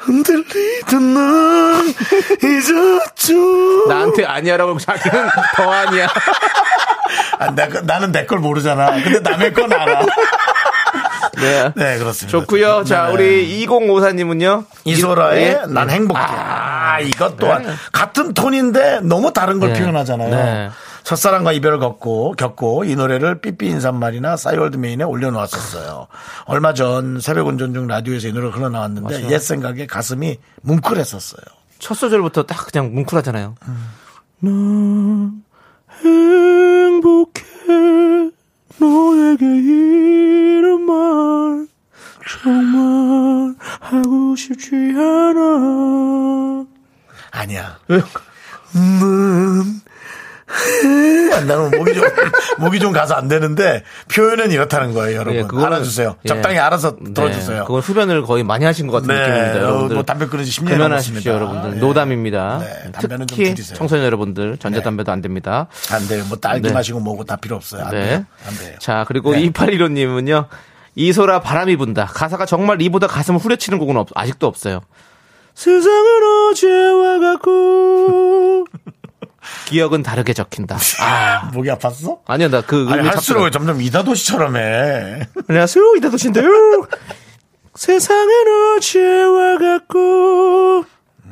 흔들리던 날 잊었죠. 나한테 아니야라고 자기는 [laughs] 더 아니야. 아, 나, 나는 내 걸 모르잖아. 근데 남의 건 알아. [laughs] 네. 네, 그렇습니다. 좋고요. 자, 네. 우리 2054님은요. 이소라의 예? 난 행복해. 아, 이것 또한 같은 톤인데 너무 다른 걸 네. 표현하잖아요. 네. 첫사랑과 이별을 겪고, 겪고 이 노래를 삐삐 인사말이나 싸이월드 메인에 올려놓았었어요. 얼마 전 새벽 운전 중 라디오에서 이 노래가 흘러나왔는데 옛 생각에 가슴이 뭉클했었어요. 첫 소절부터 딱 그냥 뭉클하잖아요. 음. 난 행복해 너에게 정말 하고 싶지 않아. 아니야. 음, [laughs] 나는 목이 좀, 목이 좀 가서 안 되는데, 표현은 이렇다는 거예요, 여러분. 예, 그거는- 알아주세요. 예. 적당히 알아서 네, 들어주세요. 그건 흡연을 거의 많이 하신 것 같은 네, 느낌입니다, 어, 여러분들. 뭐 담배 끊은 지 10년 그만하십시오, 넘었습니다. 여러분들. 예. 노담입니다. 네, 담배는 좀 특히 줄이세요. 청소년 여러분들 전자담배도 안 됩니다. 안 돼요. 뭐 딸기 네. 마시고 뭐고 다 필요 없어요. 안 네. 돼요. 안 돼요. 자, 그리고 네. 2815님은요. 이소라 바람이 분다. 가사가 정말 이보다 가슴을 후려치는 곡은 없- 아직도 없어요. 세상은 어제와 같고 [laughs] 기억은 다르게 적힌다. 아, [laughs] 목이 아팠어? 아니야, 나 그 아니, 할수록. 점점 이다도시처럼 해. 안녕하세요, 이다도신데요. [laughs] 세상은 어제와 같고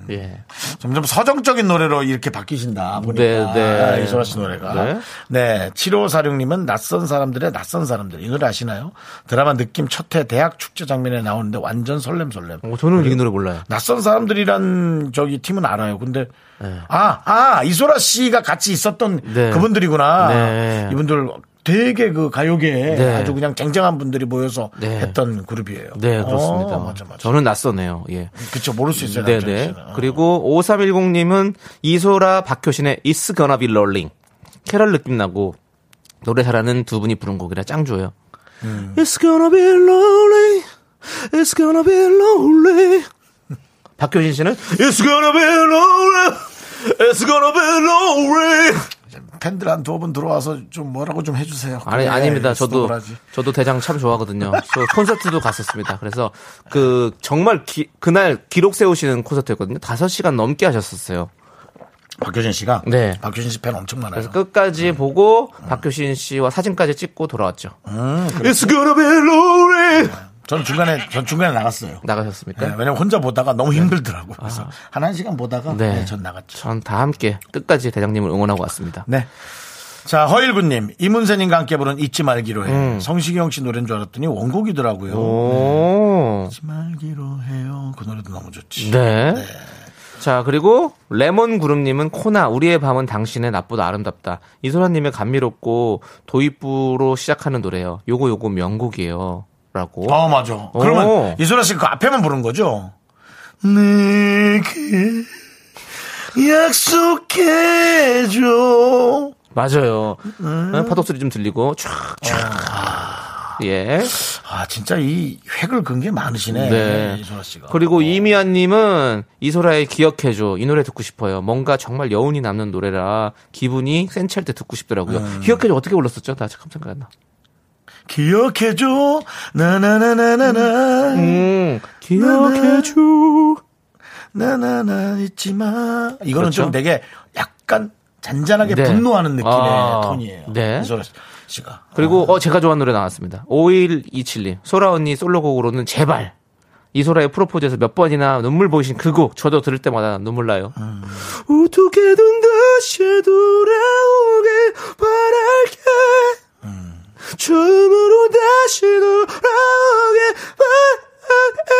예. 점점 서정적인 노래로 이렇게 바뀌신다. 보니까. 네, 네. 아, 이소라 씨 노래가. 네. 네. 7546님은 낯선 사람들의 낯선 사람들. 이 노래 아시나요? 드라마 느낌 첫회 대학 축제 장면에 나오는데 완전 설렘 설렘. 어, 저는 이 노래 몰라요. 낯선 사람들이란 저기 팀은 알아요. 근데 아, 아, 이소라 씨가 같이 있었던 네. 그분들이구나. 네. 이분들 되게 그 가요계에 네. 아주 그냥 쟁쟁한 분들이 모여서 네. 했던 그룹이에요. 네, 그렇습니다. 어, 맞아, 맞아. 저는 낯서네요. 예. 그쵸, 모를 수 있어요. 네네. 남자는. 어. 그리고 5310님은 이소라 박효신의 It's Gonna Be Rolling. 캐럴 느낌 나고 노래 잘하는 두 분이 부른 곡이라 짱 좋아요. 음. It's gonna be lonely. It's gonna be lonely. 박효신 씨는 It's gonna be lonely. It's gonna be lonely. 팬들 한 두 분 들어와서 좀 뭐라고 좀 해주세요. 아니 아닙니다. 저도 하지. 저도 대장 참 좋아하거든요. 저 콘서트도 갔었습니다. 그래서 그 정말 기- 그날 기록 세우시는 콘서트였거든요. 5 시간 넘게 하셨었어요. 박효신 씨가 네. 박효신 씨 팬 엄청 많아요. 그래서 끝까지 보고 박효신 씨와 사진까지 찍고 돌아왔죠. 음, It's gonna be lonely. 저는 중간에 전 중간에 나갔어요. 나가셨습니까? 네, 왜냐면 혼자 보다가 너무 힘들더라고요. 그래서 한 1시간 보다가 네. 네, 전 나갔죠. 전 다 함께 끝까지 대장님을 응원하고 왔습니다. 네. 자, 허일구님, 이문세님과 함께 부른 잊지 말기로 해. 음. 성시경 씨 노래인 줄 알았더니 원곡이더라고요. 오. 잊지 말기로 해요. 그 노래도 너무 좋지. 네. 자, 그리고 레몬 구름님은 코나 우리의 밤은 당신의 낮보다 아름답다. 이소라님의 감미롭고 도입부로 시작하는 노래요. 요거 요거 명곡이에요. 라고. 어, 맞아. 오. 그러면 이소라 씨그 앞에만 부른 거죠? 내게 약속해줘. 맞아요. 음. 어, 파도 소리 좀 들리고 촥 촥. 예. 아, 진짜 이 획을 근 게 많으시네. 네. 이소라 씨가. 그리고 이미아님은 이소라의 기억해줘 이 노래 듣고 싶어요. 뭔가 정말 여운이 남는 노래라 기분이 센치할 때 듣고 싶더라고요. 음. 기억해줘 어떻게 불렀었죠? 나 잠깐 생각 안 나. 기억해줘. 나나나나나나. 음, 기억해줘. 나나나 잊지 마. 이거는 그렇죠. 좀 되게 약간 잔잔하게 네. 분노하는 느낌의 아, 톤이에요. 네. 이소라 씨가. 그리고 어 제가 좋아하는 노래 나왔습니다. 5127님 소라 언니 솔로곡으로는 제발 이소라의 프로포즈에서 몇 번이나 눈물 보이신 그 곡 저도 들을 때마다 눈물 나요. 음. 어떻게든 다시 돌아오길 바랄게. 음. 처음으로 다시 돌아오길 바랄게.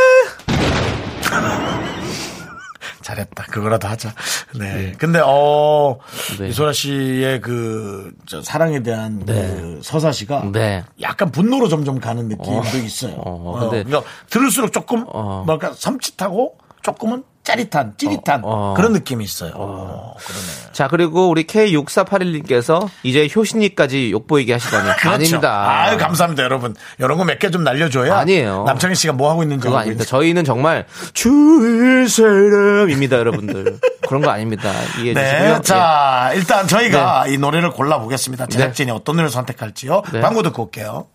[laughs] 잘했다. 그거라도 하자. 네. 근데, 어, 네. 이소라 씨의 그, 저 사랑에 대한 그 서사시가 네. 약간 분노로 점점 가는 느낌도 있어요. 어, 어, 근데- 그러니까 들을수록 조금, 어. 뭐랄까, 섬찟하고 조금은 짜릿한, 찌릿한 어, 어. 그런 느낌이 있어요. 어, 그러네. 자 그리고 우리 K6481님께서 이제 효신이까지 욕보이게 하시다니 [laughs] 그렇죠. 아닙니다. 아유, 감사합니다, 여러분. 이런 거 몇 개 좀 날려줘야. 아니에요. 남창희 씨가 뭐 하고 있는지 그거 아닙니다. 있- 저희는 정말 주일 사람입니다, 여러분들. [laughs] 그런 거 아닙니다. 이해해 네, 주시고요. 자, 일단 저희가 이 노래를 골라보겠습니다. 네. 제작진이 어떤 노래를 선택할지요. 네. 광고 듣고 올게요.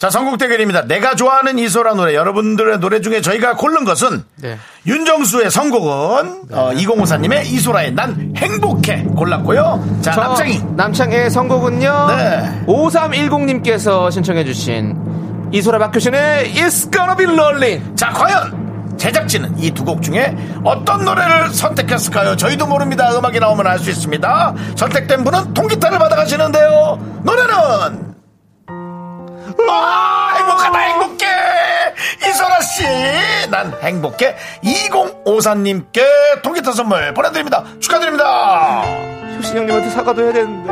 자, 선곡 대결입니다. 내가 좋아하는 이소라 노래. 여러분들의 노래 중에 저희가 고른 것은 네. 윤정수의 선곡은 어, 2054님의 이소라의 난 행복해 골랐고요. 자, 저 남창희. 남창의 선곡은요. 네. 5310님께서 신청해주신 이소라 박효신의 It's Gonna Be Rolling. 자, 과연 제작진은 이 두 곡 중에 어떤 노래를 선택했을까요? 저희도 모릅니다. 음악이 나오면 알 수 있습니다. 선택된 분은 통기타를 받아가시는데요. 노래는 와 행복하다 행복해 이소라 씨 난 행복해 2054님께 통기타 선물 보내드립니다 축하드립니다 효신 형님한테 사과도 해야 되는데.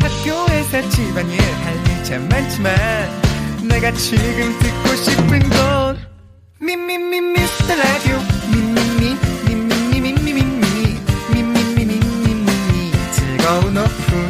학교에서 집안일 할일참 많지만 내가 지금 듣고 싶은 건 미 미 미 미스터 라디오 미 미 미 미 미 미 미 미 미 미 미 미 미 미 미 즐거운 오후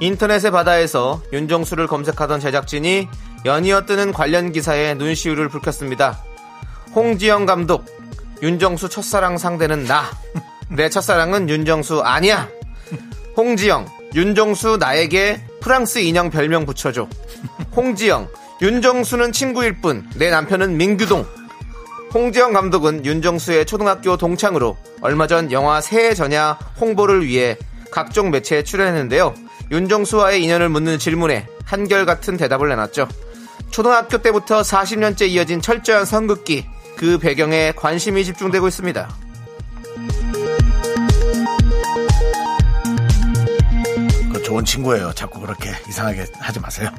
인터넷의 바다에서 윤정수를 검색하던 제작진이 연이어 뜨는 관련 기사에 눈시울을 붉혔습니다. 홍지영 감독, 윤정수 첫사랑 상대는 나. 내 첫사랑은 윤정수 아니야. 홍지영, 윤정수 나에게 프랑스 인형 별명 붙여줘. 홍지영, 윤정수는 친구일 뿐, 내 남편은 민규동. 홍지영 감독은 윤정수의 초등학교 동창으로 얼마 전 영화 새해 전야 홍보를 위해 각종 매체에 출연했는데요. 윤정수와의 인연을 묻는 질문에 한결같은 대답을 내놨죠. 초등학교 때부터 40년째 이어진 철저한 선긋기, 그 배경에 관심이 집중되고 있습니다. 그 좋은 친구예요. 자꾸 그렇게 이상하게 하지 마세요.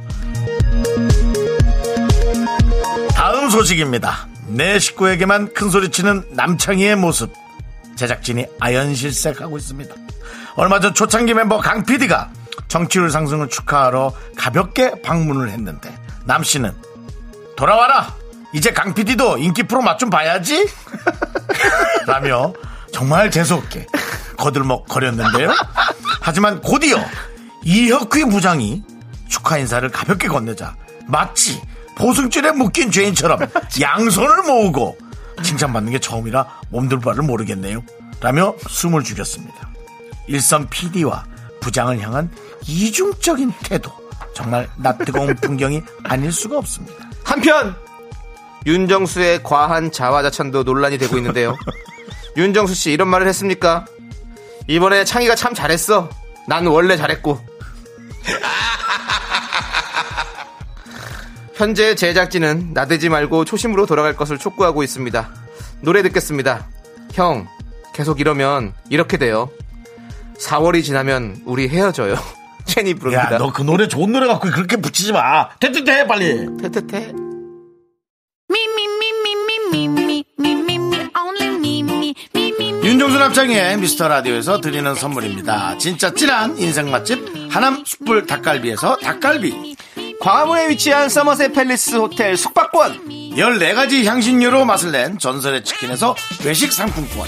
다음 소식입니다. 내 식구에게만 큰 소리치는 남창희의 모습. 제작진이 아연실색하고 있습니다. 얼마 전 초창기 멤버 강 PD가 정치율 상승을 축하하러 가볍게 방문을 했는데 남 씨는 돌아와라 이제 강 PD도 인기 프로 맛 좀 봐야지 [laughs] 라며 정말 재수없게 거들먹 거렸는데요 하지만 곧이어 이혁휘 부장이 축하 인사를 가볍게 건네자 마치 보승줄에 묶인 죄인처럼 양손을 모으고 칭찬받는 게 처음이라 몸둘 바를 모르겠네요. 라며 숨을 죽였습니다. 일선 PD와 부장을 향한 이중적인 태도. 정말 낯뜨거운 [laughs] 풍경이 아닐 수가 없습니다. 한편 윤정수의 과한 자화자찬도 논란이 되고 있는데요. [laughs] 윤정수 씨 이런 말을 했습니까? 이번에 창희가 참 잘했어. 난 원래 잘했고. [laughs] 현재 제작진은 나대지 말고 초심으로 돌아갈 것을 촉구하고 있습니다. 노래 듣겠습니다. 형, 계속 이러면 이렇게 돼요. 4월이 지나면 우리 헤어져요. 체니 브로입니다. 야, 너 그 노래 좋은 노래 갖고 그렇게 붙이지 마. 테테테 빨리. 테테테. 윤종수 합창의 미스터 라디오에서 드리는 선물입니다. 진짜 찐한 인생 맛집 하남 숯불 닭갈비에서 닭갈비. 광화문에 위치한 서머셋 팰리스 호텔 숙박권. 14가지 향신료로 맛을 낸 전설의 치킨에서 외식 상품권.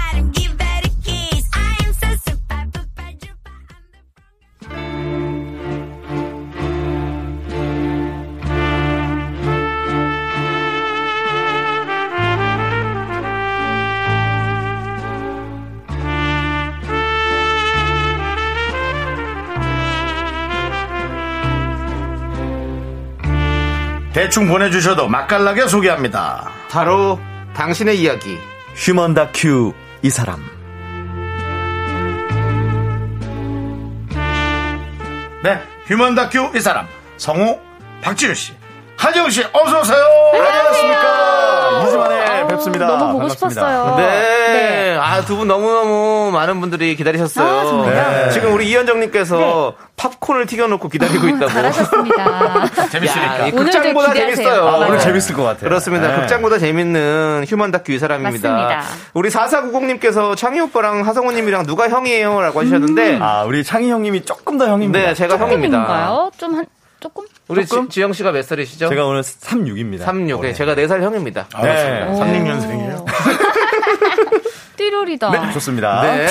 대충 보내주셔도 맛깔나게 소개합니다. 바로 당신의 이야기. 휴먼 다큐 이 사람 네, 휴먼 다큐 이 사람 성우 박지윤 씨, 하지영 씨 어서 오세요. 안녕하십니까. 2주 만에 뵙습니다. 너무 보고 반갑습니다. 싶었어요. 네. 아, 두 분 너무너무 많은 분들이 기다리셨어요. 아? 네. 지금 우리 이현정님께서 팝콘을 튀겨놓고 기다리고 있다고. 잘하셨습니다. [laughs] 재밌으니까. 야, 극장보다. 재밌어요. 아, 오늘 맞아요. 재밌을 것 같아요. 그렇습니다. 네. 극장보다 재밌는 휴먼 다큐 이 사람입니다. 맞습니다. 우리 4490님께서 창희 오빠랑 하성우님이랑 누가 형이에요? 라고 하셨는데, 아, 우리 창희 형님이 조금 더 형입니다. 네, 제가 형입니다. 조금인가요? 좀 한, 조금? 우리 지, 조금? 지 영 씨가 몇 살이시죠? 제가 오늘 36입니다. 36. 네, 제가 4살 형입니다. 아, 네. 오. 36년생이에요. [laughs] 띠로리다. 네, 좋습니다. 네.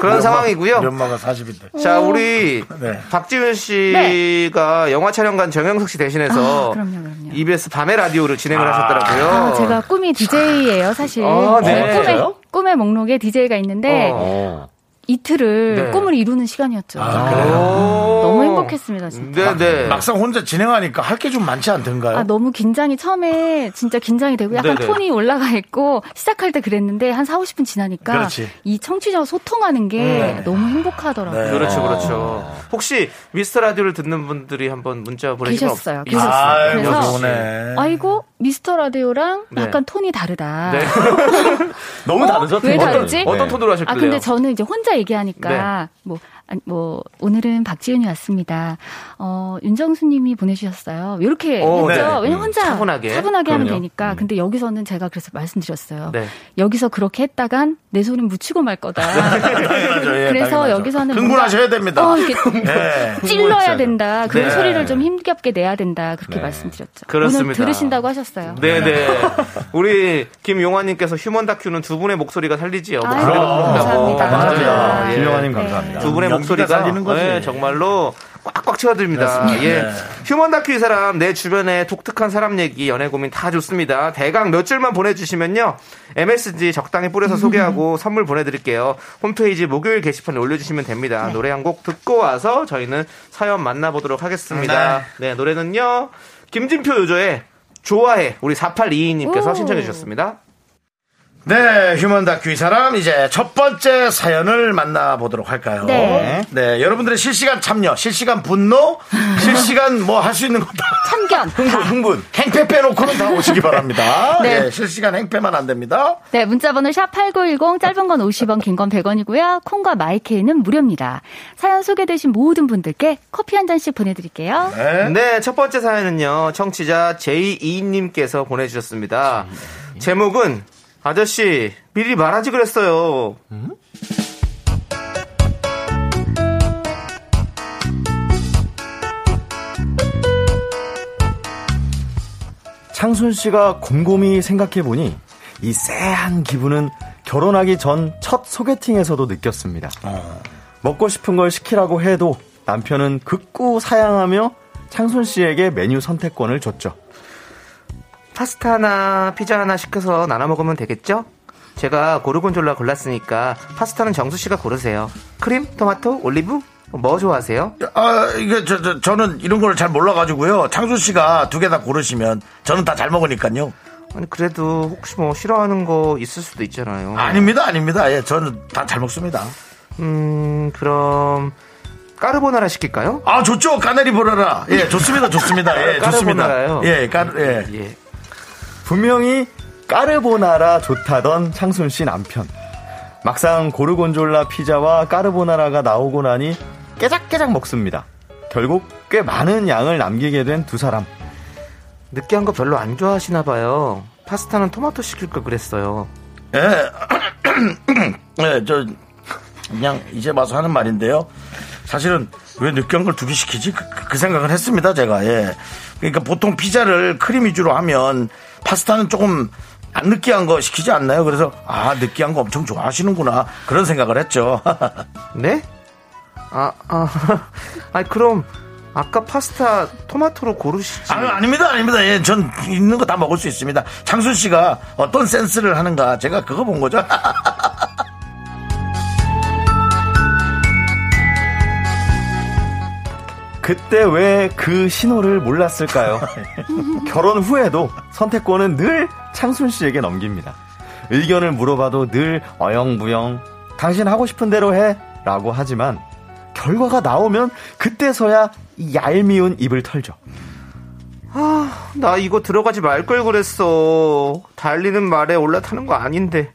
그런 상황이고요. 우리 엄마가 40인데. 자, 우리 네. 박지윤 씨가 영화 촬영관 정영석 씨 대신해서 아, 그럼요, 그럼요. EBS 밤의 라디오를 진행을 하셨더라고요. 아, 제가 꿈이 DJ예요, 사실. 아, 네. 진짜요? 꿈의 목록에 DJ가 있는데, 어. 이틀을 네. 꿈을 이루는 시간이었죠. 오. 너무 행복했습니다, 진짜. 네, 네. 막상 혼자 진행하니까 할 게 좀 많지 않던가요? 아, 너무 긴장이 처음에 진짜 긴장이 되고 약간 네네. 톤이 올라가 있고 시작할 때 그랬는데 한 4, 50분 지나니까 그렇지. 이 청취자와 소통하는 게 너무 행복하더라고요. 네. 그렇죠, 그렇죠. 혹시 미스터 라디오를 듣는 분들이 한번 문자 보내주시면 계셨어요. 없- 계셨어요. 아이고, 그래서 좋네. 아이고 미스터 라디오랑 네. 약간 톤이 다르다. 네. [laughs] 너무 어? 다르죠? 왜? 다르지? 어떤 네. 톤으로 하실 아 거예요? 근데 저는 이제 혼자 얘기하니까 네. 뭐. 아니, 뭐 오늘은 박지윤이 왔습니다. 어 윤정수님이 보내주셨어요. 이렇게 오, 했죠. 네. 왜냐 면 혼자 차분하게. 하면 그럼요. 되니까. 근데 여기서는 제가 그래서 말씀드렸어요. 네. 여기서 그렇게 했다간 내 소리는 묻히고 말 거다. [laughs] 예, 그래서 당연하죠. 여기서는 흥분하셔야 됩니다. 어, 이렇게 [laughs] 네. 찔러야 된다. 그 네. 소리를 좀 힘겹게 내야 된다. 그렇게 말씀드렸죠. 그렇습니다. 오늘 들으신다고 하셨어요. 네네. [laughs] 우리 김용환님께서 휴먼 다큐는 두 분의 목소리가 살리지요. 아유, 목소리가 부른다고. 감사합니다. 맞아요. 예. 네. 감사합니다. 두 분의 목소리가 살리는 거지. 네, 정말로 꽉꽉 채워드립니다. 그렇습니다. 예. 네. 휴먼 다큐 이 사람 내 주변에 독특한 사람 얘기, 연애 고민 다 좋습니다. 대강 몇 줄만 보내주시면요 MSG 적당히 뿌려서 소개하고 [laughs] 선물 보내드릴게요. 홈페이지 목요일 게시판에 올려주시면 됩니다. 노래 한 곡 듣고 와서 저희는 사연 만나보도록 하겠습니다. 네, 노래는요 김진표 요조의 좋아해 우리 4822님께서 오. 신청해 주셨습니다. 네, 휴먼 다큐 이 사람 이제 첫 번째 사연을 만나보도록 할까요? 네. 네, 여러분들의 실시간 참여, 실시간 분노, [laughs] 실시간 뭐 할 수 있는 거 다. 참견. 흥분, 흥분. 행패 빼놓고는 다 오시기 바랍니다. [laughs] 네. 네, 실시간 행패만 안 됩니다. 네, 문자번호 샵 8910 짧은 건 50원, 긴 건 100원이고요. 콩과 마이케이는 무료입니다. 사연 소개되신 모든 분들께 커피 한 잔씩 보내드릴게요. 네. 네, 첫 번째 사연은요, 청취자 J2님께서 보내주셨습니다. 제목은, 아저씨, 미리 말하지 그랬어요. 창순 씨가 곰곰이 생각해 보니 이 쎄한 기분은 결혼하기 전 첫 소개팅에서도 느꼈습니다. 먹고 싶은 걸 시키라고 해도 남편은 극구 사양하며 창순 씨에게 메뉴 선택권을 줬죠. 파스타 하나, 피자 하나 시켜서 나눠 먹으면 되겠죠? 제가 고르곤졸라 골랐으니까 파스타는 정수 씨가 고르세요. 크림, 토마토, 올리브? 뭐 좋아하세요? 아, 이게 저, 저, 저는 이런 걸 잘 몰라 가지고요. 창수 씨가 두 개 다 고르시면 저는 다 잘 먹으니까요. 아니, 그래도 혹시 뭐 싫어하는 거 있을 수도 있잖아요. 아닙니다, 아닙니다. 예, 저는 다 잘 먹습니다. 음, 그럼, 까르보나라 시킬까요? 아, 좋죠. 까네리 보라라. 예, 좋습니다, 좋습니다. 예, 좋습니다. 까르보나라요? 예, 까르, 예. 예. 분명히 까르보나라 좋다던 창순 씨 남편. 막상 고르곤졸라 피자와 까르보나라가 나오고 나니 깨작깨작 먹습니다. 결국 꽤 많은 양을 남기게 된 두 사람. 느끼한 거 별로 안 좋아하시나 봐요. 파스타는 토마토 시킬 걸 그랬어요. 예, [coughs] 예, 저, 그냥 이제 와서 하는 말인데요. 사실은 왜 느끼한 걸 두 개 시키지? 그, 그 생각을 했습니다, 제가. 예. 그러니까 보통 피자를 크림 위주로 하면 파스타는 조금 안 느끼한 거 시키지 않나요? 그래서, 아, 느끼한 거 엄청 좋아하시는구나. 그런 생각을 했죠. [laughs] 네? 아, 아, [laughs] 아니, 그럼, 아까 파스타 토마토로 고르시지. 아, 아닙니다, 아닙니다. 예, 전 있는 거 다 먹을 수 있습니다. 창순 씨가 어떤 센스를 하는가 제가 그거 본 거죠. [laughs] 그때 왜 그 신호를 몰랐을까요? [laughs] 결혼 후에도 선택권은 늘 창순 씨에게 넘깁니다. 의견을 물어봐도 늘 어영부영 당신 하고 싶은 대로 해 라고 하지만 결과가 나오면 그때서야 이 얄미운 입을 털죠. 아, 나 이거 들어가지 말 걸 그랬어. 달리는 말에 올라타는 거 아닌데.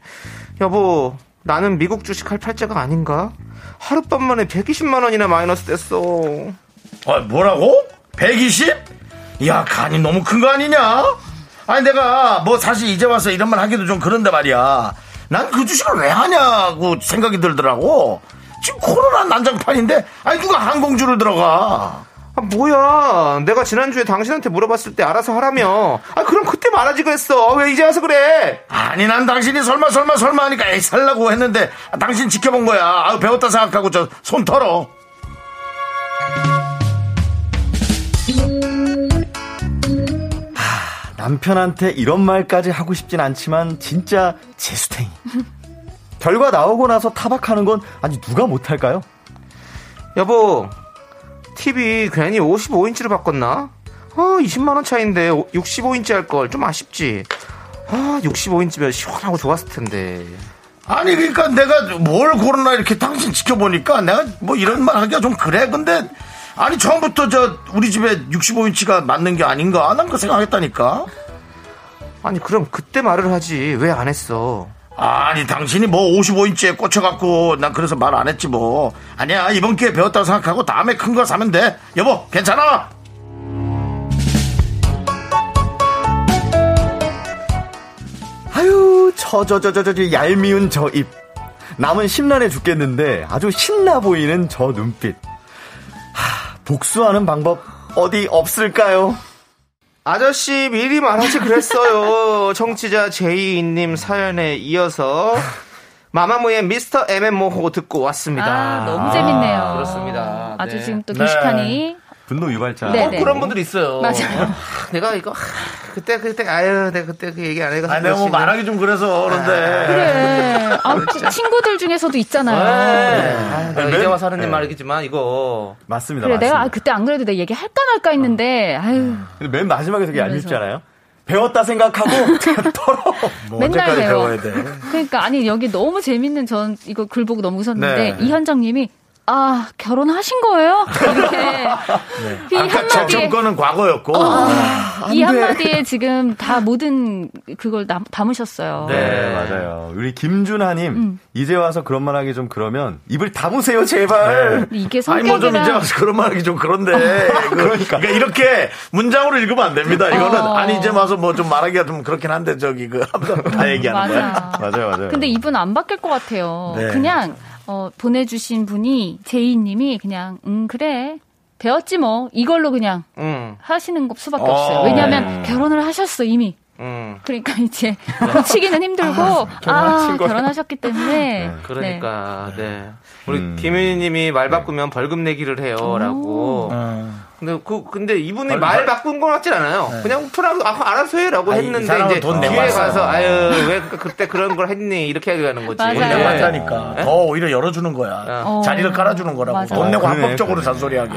여보, 나는 미국 주식 할 팔자가 아닌가? 하룻밤 만에 120만 원이나 마이너스 됐어. 어, 뭐라고? 120? 야, 간이 너무 큰 거 아니냐? 아니, 내가 뭐 사실 이제 와서 이런 말 하기도 좀 그런데 말이야. 난 그 주식을 왜 하냐고 생각이 들더라고. 지금 코로나 난장판인데, 아니, 누가 항공주를 들어가. 아, 뭐야. 내가 지난주에 당신한테 물어봤을 때 알아서 하라며. 아, 그럼 그때 말하지 그랬어. 왜 이제 와서 그래? 아니, 난 당신이 설마, 설마, 설마 하니까 에이, 살라고 했는데, 아, 당신 지켜본 거야. 아, 배웠다 생각하고 저 손 털어. 남편한테 이런 말까지 하고 싶진 않지만 진짜 재수탱이. [laughs] 결과 나오고 나서 타박하는 건 아니 누가 못할까요? 여보, TV 괜히 55인치로 바꿨나? 아, 20만원 차인데 65인치 할 걸 좀 아쉽지. 아, 65인치면 시원하고 좋았을 텐데. 아니 그러니까 내가 뭘 코로나 이렇게 당신 지켜보니까 내가 뭐 이런 말 하기가 좀 그래 근데 아니 처음부터 저 우리 집에 65인치가 맞는 게 아닌가 난 그 생각했다니까 아니, 그럼 그때 말을 하지. 왜 안 했어? 아니 당신이 뭐 55인치에 꽂혀갖고 난 그래서 말 안 했지 뭐 아니야 이번 기회에 배웠다고 생각하고 다음에 큰 거 사면 돼 여보 괜찮아 아유 저 저 저 저 저 얄미운 저 입. 남은 심란해 죽겠는데 아주 신나 보이는 저 눈빛. 하, 복수하는 방법 어디 없을까요? 아저씨 미리 말하지 그랬어요. [laughs] 청취자 제이님 사연에 이어서 마마무의 미스터 MM모호 듣고 왔습니다. 아, 너무 재밌네요. 그렇습니다. 아주 네. 지금 또 네. 게시판이 분노 유발자. 네, 꼭 네. 그런 분들이 있어요. 맞아요. 하, 내가 이거 하, 그때 그때 아유 내가 그때 그 얘기 안 해가지고 아니 내가 뭐. 말하기 좀 그래서 그런데 그래. 아, 친구들 중에서도 있잖아요. 아, 내가 맨- 이제 와서 하는 네. 말이지만 이거 맞습니다. 그래, 맞습니다. 내가 아, 그때 안 그래도 내가 얘기 할까 말까 했는데, 아유, 근데 맨 마지막에 되게 그러면서. 얄밉잖아요. 배웠다 생각하고 [laughs] 털어. 뭐 맨날 배워. 배워야 돼 그러니까 아니 여기 너무 재밌는 전 이거 글 보고 너무 웃었는데 네. 이현정님이 아 결혼하신 거예요? 이렇게 이 아까 제 한마디에 정권은 과거였고 이 한마디에 지금 다 모든 그걸 남- 담으셨어요. 네, 맞아요. 우리 김준하님, 음. 이제 와서 그런 말 하기 좀 그러면, 입을 담으세요, 제발. 이게 아니 뭐 좀 이제 와서 그런 말 하기 좀 그런데 그, [laughs] 그러니까. 이렇게 문장으로 읽으면 안 됩니다 이거는 어. 아니 이제 와서 뭐 좀 말하기가 좀 그렇긴 한데 저기 그 [laughs] 다 얘기하는 거야 맞아. 맞아요, 맞아요. 근데 이분 안 바뀔 것 같아요. 네. 그냥 어, 보내주신 분이 제이님이 그냥 음 그래 배웠지 뭐 이걸로 그냥 음, 하시는 것 수밖에 어. 없어요. 왜냐하면 결혼을 하셨어 이미. 음. 그러니까 이제 고치기는 힘들고 아, 거예요. 결혼하셨기 때문에 그러니까 네. 우리 음. 김윤희님이 말 바꾸면 벌금 내기를 해요라고. 근데 그 근데 이분이 벌- 말 벌- 바꾼 건 같진 않아요. 그냥 풀하고 아, 알아서 해라고 아니, 이 했는데 이제 돈 내고 뒤에 왔어요. 가서 아유 왜 그- 그때 그런 걸 했니 이렇게 하는 거지. 맞아요. 돈 내고 네. 왔다니까 더 오히려 열어주는 거야 어. 자리를 깔아주는 거라고 맞아. 돈 내고 어, 그러네, 합법적으로 그러네. 잔소리하게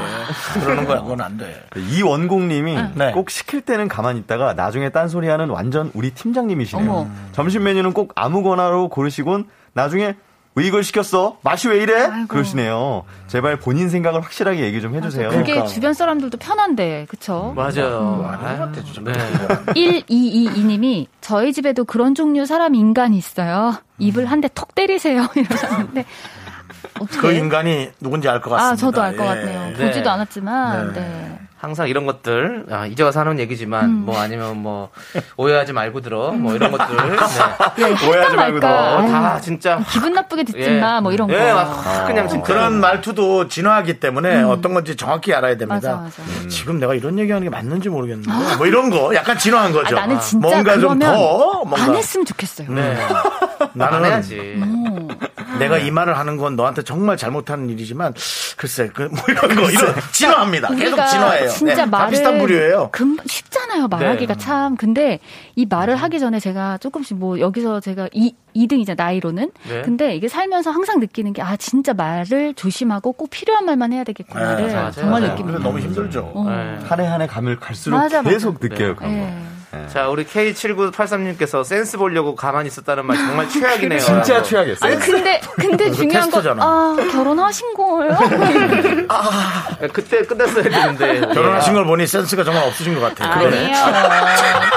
그러는 거야 그건 안 돼 이 원공님이 네. 꼭 시킬 때는 가만히 있다가 나중에 딴소리 하는 완전 우리 팀장님이시네요. 어머. 점심 메뉴는 꼭 아무거나로 고르시곤 나중에 왜 이걸 시켰어? 맛이 왜 이래? 그러시네요. 제발 본인 생각을 확실하게 얘기 좀 해주세요. 그게 그러니까. 주변 사람들도 편한데 그쵸? 맞아요. 같아 진짜 네. [laughs] 1222님이 저희 집에도 그런 종류 사람 인간이 있어요. 입을 한대톡 때리세요 [laughs] 이러셨는데 어떻게? 그 인간이 누군지 알 것 같습니다 아 저도 알것 예. 같네요. 네. 보지도 않았지만 네. 네. 항상 이런 것들 아, 이제 와서 하는 얘기지만 음. 뭐 아니면 뭐 오해하지 말고 들어 뭐 이런 것들 [laughs] 네. 할까 오해하지 말고. 어, 아유, 다 진짜 기분 나쁘게 듣지 예. 마, 뭐 이런 거. 예, 막확 그냥 진짜 그런 말투도 진화하기 때문에 어떤 건지 정확히 알아야 됩니다. 음. 맞아, 맞아. 음. 지금 내가 이런 얘기하는 게 맞는지 모르겠는데 뭐 이런 거 약간 진화한 아, 거죠. 나는 진짜 뭔가 좀 그러면 더 뭔가 안 했으면 좋겠어요. 네. 안 [laughs] 나는 해야지. 어. 내가 이 말을 하는 건 너한테 정말 잘못하는 일이지만 글쎄 그 뭐 이런 거 이런 진화합니다. 계속 진화해요. 진짜 네, 다 말을 비슷한 부류예요. 금 쉽잖아요 말하기가 네. 참. 근데 이 말을 하기 전에 제가 조금씩 뭐 여기서 제가 이 2등이자 나이로는. 네. 근데 이게 살면서 항상 느끼는 게 아 진짜 말을 조심하고 꼭 필요한 말만 해야 되겠구나를 네, 정말. 근데 너무 힘들죠. 어. 네. 한해 한해 감을 갈수록 맞아, 맞아. 계속 느껴요. 그런 거. 예. 예. 자, 우리 K7983님께서 센스 보려고 가만히 있었다는 말 정말 최악이네요. [laughs] 진짜 최악이었어요. 아니 근데 근데 중요한 건 테스트잖아. 아, 결혼하신 거예요? [laughs] 그때 끝났어야 되는데. 결혼하신 걸 보니 센스가 정말 없으신 것 같아요. 아니에요.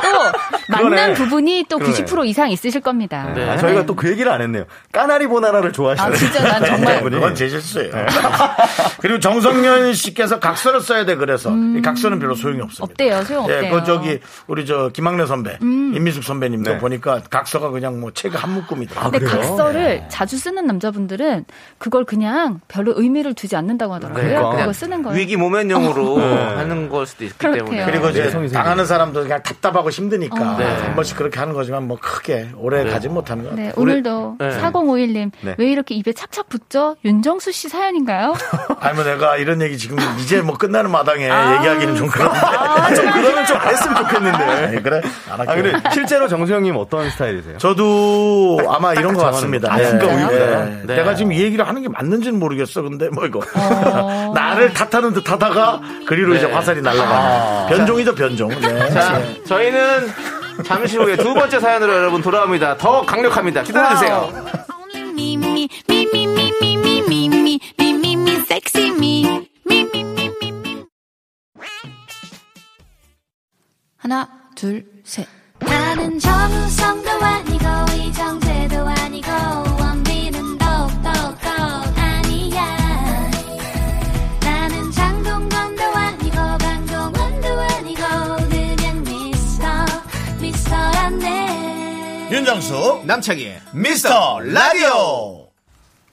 또 만난. 부분이 또 그러네. 90% 이상 있으실 겁니다. 네. 아, 저희가 또 그 얘기를 안 했네요. 까나리 보나라를 좋아하시는 아, 진짜 난 정말 네, 그건 제 실수예요. [laughs] 그리고 정성년 씨께서 각서를 써야 돼 그래서 이 각서는 별로 소용이 없습니다. 음. 없대요. 소용 없대요. 예, 그 저기 우리 저 김학래 선배, 음. 임미숙 선배님도 네. 보니까 각서가 그냥 뭐 책 한 묶음이더라고요. 근데 그래요? 각서를 자주 쓰는 남자분들은 그걸 그냥 별로 의미를 두지 않는다고 하더라고요. 네, 그거 쓰는 거예요. 위기 모면용으로 [laughs] 하는 걸 수도 있기 그렇게요. 때문에. 그리고 이제. 당하는 사람도 그냥 답답하고 힘드니까 네. 한 번씩 그렇게 하는 거지만 뭐 크게 오래 가지 못하는 것 같아요. 네, 오늘도 네. 4051님 네. 왜 이렇게 입에 착착 붙죠? 윤정수 씨 사연인가요? [laughs] 아니 뭐 내가 이런 얘기 지금 이제 뭐 끝나는 마당에 아. 얘기하기는 좀 그런데. [laughs] 그러면 좀 안 했으면 좋겠는데. 아니, 그래? 안 아, 할게요. 근데 실제로 정수영님 어떤 스타일이세요? 저도 아마 이런 것 같습니다. 아. 네. 내가 지금 이 얘기를 하는 게 맞는지는 모르겠어. 근데 뭐 이거. 어. [laughs] 나를 탓하는 듯 하다가 그리로 이제 화살이 날아가는. 변종이죠, 변종. 네. 자, 저희는 잠시 후에 두 번째 사연으로 여러분 돌아옵니다. 더 강력합니다. 기다려주세요. 하나, 둘, 셋. 나는 정우성도 아니고, 이정재도 아니고, 윤정수, 남창희. 미스터 라디오.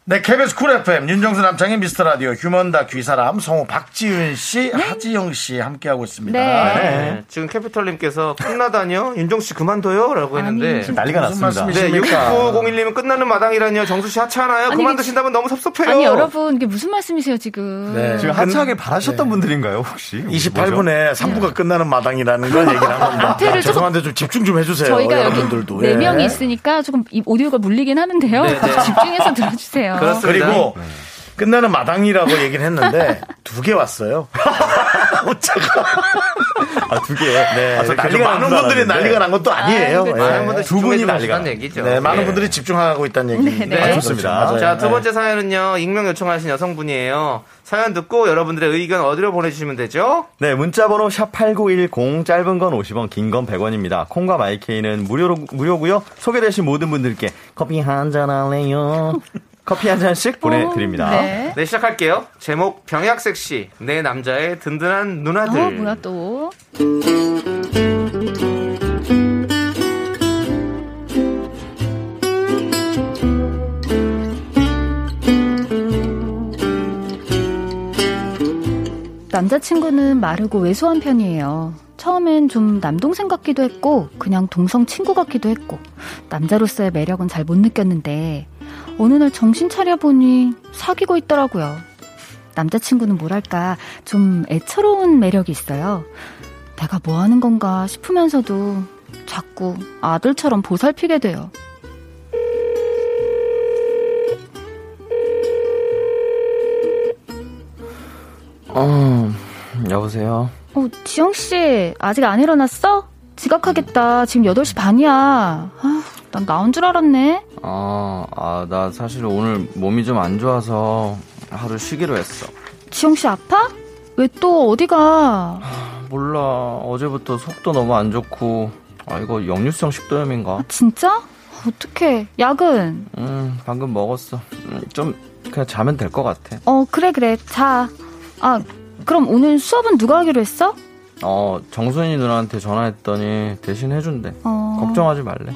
네, KBS Cool FM, 윤정수 남창희 미스터 라디오, 휴먼 다큐 이 사람, 성우 박지윤 씨, 하지영 씨 함께하고 있습니다. 네. 네. 지금 캐피털님께서 끝나다뇨? 윤정 씨 그만둬요? 라고 했는데. 지금 난리가 났습니다. 네, 그러니까. 6901님은 끝나는 마당이라뇨? 정수 씨 하찮아요? 아니, 그만두신다면 너무 섭섭해요. 아니 여러분 이게 무슨 말씀이세요 지금? 네. 지금 하차하게 바라셨던 분들인가요, 혹시? 28분에 3부가 끝나는 마당이라는 걸 얘기를 한 겁니다. 앞에를 죄송한데 좀 집중 좀 해주세요. 저희가 여기 여러분들도. 네 예. 명이 있으니까 조금 이 오디오가 물리긴 하는데요. 네, 네. [laughs] 집중해서 들어주세요. 그렇습니다. 그리고 끝나는 마당이라고 얘기를 했는데 [laughs] 두 개 왔어요. [laughs] 오차가. 아, 두 개. 네. 이렇게 난리가 좀 많은 분들이 난리가 난 것도 아니에요. 그렇죠. 예. 많은 분들 두 분이 난리가 난다는 얘기죠. 네, 많은 예. 분들이 집중하고 있다는 얘기. 네, 네. 아, 좋습니다. 맞아요. 자, 두 네. 번째 사연은요, 익명 요청하신 여성분이에요. 사연 듣고 여러분들의 의견 어디로 보내주시면 되죠? 네, 문자번호 샵8910, 짧은 건 50원, 긴 건 100원입니다. 콩과 마이케이는 무료로, 무료고요 소개되신 모든 분들께 커피 한 잔 할래요? [laughs] 커피 한 잔씩 보내드립니다. 네. 네, 시작할게요. 제목, 병약 섹시. 내 남자의 든든한 누나들. 어 뭐야 또? 남자친구는 마르고 왜소한 편이에요. 처음엔 좀 남동생 같기도 했고, 그냥 동성 친구 같기도 했고, 남자로서의 매력은 잘 못 느꼈는데, 어느 날 정신 차려보니 사귀고 있더라고요. 남자친구는 뭐랄까, 좀 애처로운 매력이 있어요. 내가 뭐 하는 건가 싶으면서도 자꾸 아들처럼 보살피게 돼요. 어, 여보세요? 어, 지영씨, 아직 안 일어났어? 지각하겠다. 지금 8시 반이야. 아, 난 나온 줄 알았네. 어, 아, 나 사실 오늘 몸이 좀 안 좋아서 하루 쉬기로 했어. 지영 씨 아파? 왜 또 어디가? 몰라, 어제부터 속도 너무 안 좋고, 아, 이거 역류성 식도염인가? 진짜? 어떡해. 약은? 음, 방금 먹었어. 음, 좀, 그냥 자면 될 것 같아. 어, 그래, 그래. 자. 아, 그럼 오늘 수업은 누가 하기로 했어? 어, 정순이 누나한테 전화했더니 대신 해준대. 어. 걱정하지 말래.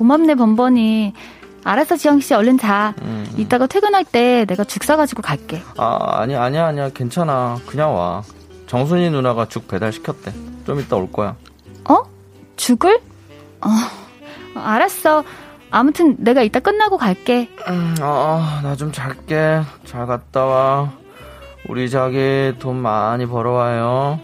고맙네, 번번이. 알았어, 지영 씨, 얼른 자. 음. 이따가 퇴근할 때 내가 죽 사가지고 갈게. 아, 아니, 아니야, 아니야. 괜찮아. 그냥 와. 정순이 누나가 죽 배달 시켰대. 좀 이따 올 거야. 어? 죽을? 어, 알았어. 아무튼 내가 이따 끝나고 갈게. 음, 어, 나 좀 잘게. 잘 갔다 와. 우리 자기 돈 많이 벌어와요.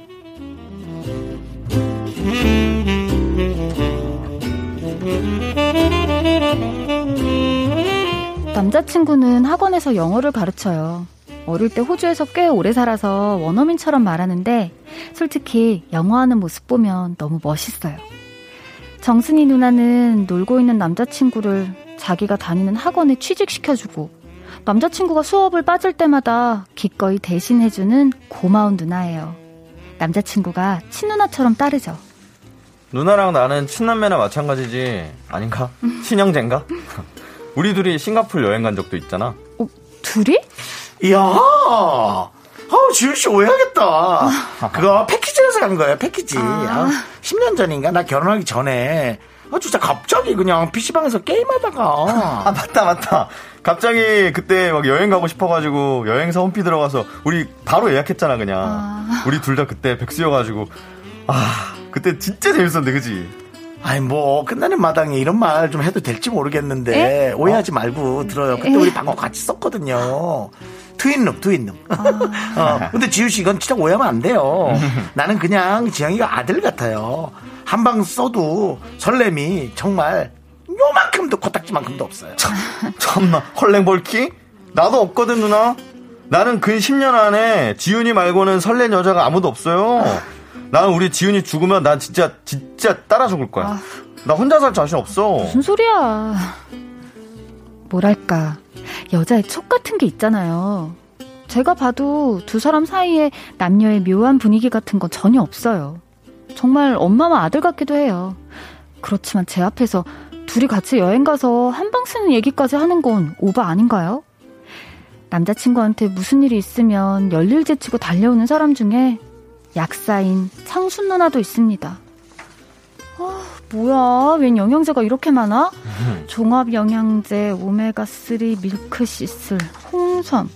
남자친구는 학원에서 영어를 가르쳐요. 어릴 때 호주에서 꽤 오래 살아서 원어민처럼 말하는데 솔직히 영어하는 모습 보면 너무 멋있어요. 정순이 누나는 놀고 있는 남자친구를 자기가 다니는 학원에 취직시켜주고 남자친구가 수업을 빠질 때마다 기꺼이 대신해주는 고마운 누나예요. 남자친구가 친누나처럼 따르죠. 누나랑 나는 친남매나 마찬가지지 아닌가? 친형제인가? [laughs] 우리 둘이 싱가포르 여행 간 적도 있잖아. 어, 둘이? 이야, 아우, 지훈씨 오해하겠다. 그거 패키지에서 간 거예요, 패키지. 아, 10년 전인가? 나 결혼하기 전에. 아, 진짜 갑자기 그냥 PC방에서 게임하다가. [laughs] 아 맞다 맞다. 갑자기 그때 막 여행 가고 싶어가지고 여행사 홈피 들어가서 우리 바로 예약했잖아 그냥. 우리 둘 다 그때 백수여가지고 아 그때 진짜 재밌었는데 그지? 아니, 뭐, 끝나는 마당에 이런 말 좀 해도 될지 모르겠는데, 오해하지 말고 들어요. 그때 우리 방금 같이 썼거든요. 트윈룸, 트윈룸. [laughs] 어, 근데 지우 씨 이건 진짜 오해하면 안 돼요. 나는 그냥 지영이가 아들 같아요. 한 방 써도 설렘이 정말 요만큼도 코딱지만큼도 없어요. 참나 헐랭벌키? 나도 없거든 누나. 나는 근 10년 안에 지훈이 말고는 설렌 여자가 아무도 없어요. 나는 우리 지훈이 죽으면 난 진짜 진짜 따라 죽을 거야. 나 혼자 살 자신 없어. 무슨 소리야. 뭐랄까, 여자의 촉 같은 게 있잖아요. 제가 봐도 두 사람 사이에 남녀의 묘한 분위기 같은 건 전혀 없어요. 정말 엄마와 아들 같기도 해요. 그렇지만 제 앞에서 둘이 같이 여행 가서 한방 쓰는 얘기까지 하는 건 오바 아닌가요? 남자친구한테 무슨 일이 있으면 열일 제치고 달려오는 사람 중에 약사인 창순 누나도 있습니다. 아, 뭐야, 웬 영양제가 이렇게 많아? [laughs] 종합 영양제, 오메가3, 밀크시슬, 홍삼.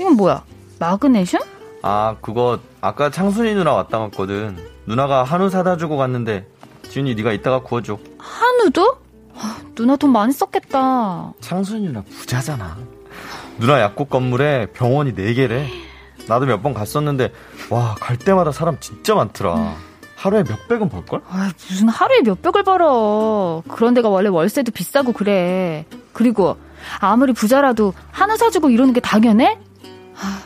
이건 뭐야? 마그네슘? 아 그거 아까 창순이 누나 왔다 갔거든. 누나가 한우 사다 주고 갔는데 지훈이 네가 이따가 구워줘. 한우도? 아, 누나 돈 많이 썼겠다. 창순이 누나 부자잖아. 누나 약국 건물에 병원이 4개래. 나도 몇 번 갔었는데 와 갈 때마다 사람 진짜 많더라. 하루에 몇백은 벌걸? 아, 무슨 하루에 몇백을 벌어. 그런 데가 원래 월세도 비싸고 그래. 그리고 아무리 부자라도 한우 사주고 이러는 게 당연해? 아,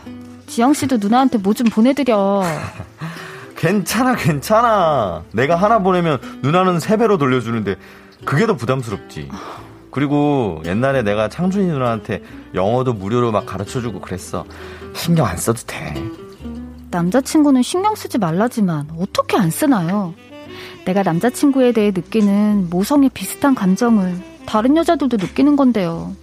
지영 씨도 누나한테 뭐 좀 보내드려. [laughs] 괜찮아 괜찮아. 내가 하나 보내면 누나는 세 배로 돌려주는데 그게 더 부담스럽지. 그리고 옛날에 내가 창준이 누나한테 영어도 무료로 막 가르쳐주고 그랬어. 신경 안 써도 돼. 남자친구는 신경 쓰지 말라지만 어떻게 안 쓰나요? 내가 남자친구에 대해 느끼는 모성애 비슷한 감정을 다른 여자들도 느끼는 건데요.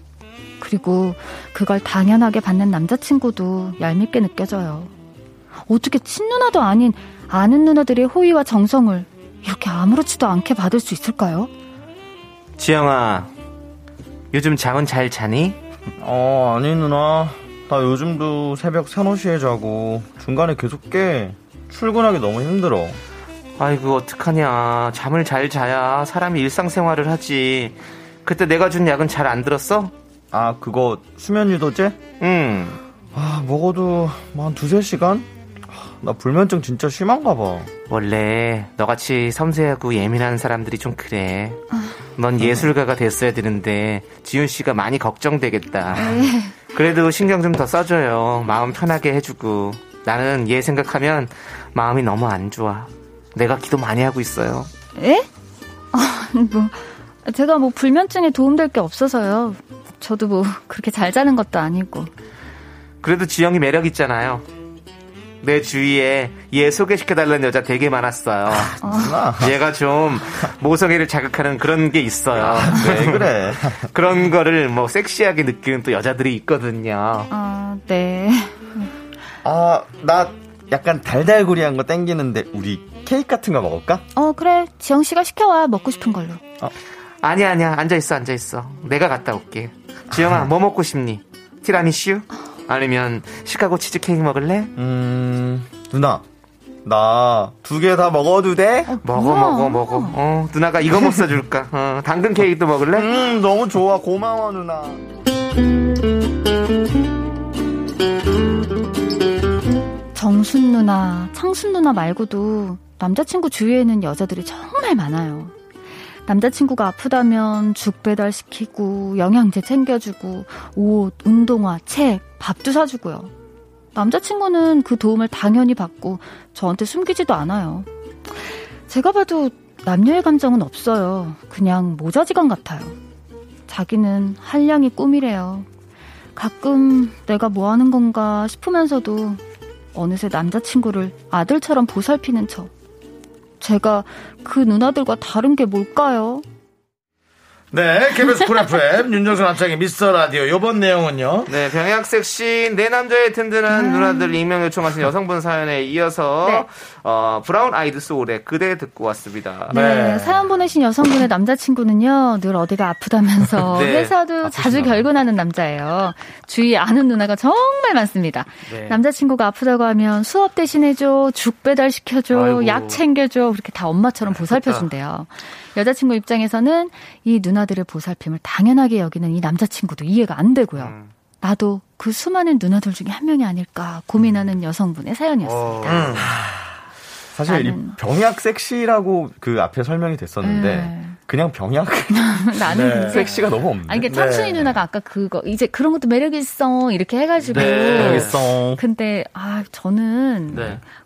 그리고 그걸 당연하게 받는 남자친구도 얄밉게 느껴져요. 어떻게 친누나도 아닌 아는 누나들의 호의와 정성을 이렇게 아무렇지도 않게 받을 수 있을까요? 지영아, 요즘 잠은 잘 자니? 어 아니 누나. 나 요즘도 새벽 3, 4시에 자고 중간에 계속 깨. 출근하기 너무 힘들어. 아이고, 어떡하냐. 잠을 잘 자야 사람이 일상생활을 하지. 그때 내가 준 약은 잘 안 들었어? 아 그거 수면 유도제? 응. 아 먹어도 뭐한 두세 시간? 아, 나 불면증 진짜 심한가 봐. 원래 너같이 섬세하고 예민한 사람들이 좀 그래. 넌 예술가가 됐어야 되는데 지훈 씨가 많이 걱정되겠다. 그래도 신경 좀 더 써줘요. 마음 편하게 해주고. 나는 얘 생각하면 마음이 너무 안 좋아. 내가 기도 많이 하고 있어요. 에? 아, 뭐, 제가 뭐 불면증에 도움될 게 없어서요. 저도 뭐 그렇게 잘 자는 것도 아니고. 그래도 지영이 매력 있잖아요. 내 주위에 얘 소개시켜달라는 여자 되게 많았어요. 누나. 얘가 좀 모성애를 자극하는 그런 게 있어요. 왜 그래? 그런 거를 뭐 섹시하게 느끼는 또 여자들이 있거든요. 아, 네. 아 나 약간 달달구리한 거 땡기는데 우리 케이크 같은 거 먹을까? 어, 그래. 지영 씨가 시켜와. 먹고 싶은 걸로. 아니야, 아니야. 앉아 있어, 앉아 있어. 내가 갔다 올게. 지영아, 뭐 먹고 싶니? 티라미슈? 아니면 시카고 치즈케이크 먹을래? 음 누나 나 두 개 다 먹어도 돼? 먹어, 뭐야? 먹어, 먹어. 어, 누나가 이거 뭐 써줄까? 어, 당근 케이크도 먹을래? 음 너무 좋아 고마워 누나. 정순 누나, 창순 누나 말고도 남자친구 주위에는 여자들이 정말 많아요. 남자친구가 아프다면 죽 배달시키고, 영양제 챙겨주고, 옷, 운동화, 책, 밥도 사주고요. 남자친구는 그 도움을 당연히 받고 저한테 숨기지도 않아요. 제가 봐도 남녀의 감정은 없어요. 그냥 모자지간 같아요. 자기는 한량이 꿈이래요. 가끔 내가 뭐 하는 건가 싶으면서도 어느새 남자친구를 아들처럼 보살피는 척. 제가 그 누나들과 다른 게 뭘까요? 네, KBS 쿨 FM [laughs] 윤정수 남창의 미스터 라디오 요번 내용은요. 네, 병약 섹시 내 남자의 든든한 누나들 익명 요청하신 여성분 사연에 이어서 네. 어, 브라운 아이드 소울의 그대 듣고 왔습니다. 네, 사연 보내신 여성분의 남자친구는요, 늘 어디가 아프다면서 [laughs] 네, 회사도 자주 결근하는 남자예요. 주위에 아는 누나가 정말 많습니다. 네. 남자친구가 아프다고 하면 수업 대신해줘, 죽 배달 시켜줘, 아이고. 약 챙겨줘, 그렇게 다 엄마처럼 보살펴준대요. 여자친구 입장에서는 이 누나들의 보살핌을 당연하게 여기는 이 남자친구도 이해가 안 되고요. 음. 나도 그 수많은 누나들 중에 한 명이 아닐까 고민하는 여성분의 사연이었습니다. 어. 사실 이 병약 섹시라고 그 앞에 설명이 됐었는데 네. 그냥 병약 [laughs] 나는 네. 섹시가 너무 없네. 아니, 이게 창순이 누나가 아까 그거, 이제 그런 것도 매력 있어. 이렇게 해가지고. 네. 알겠어. 근데, 아, 저는.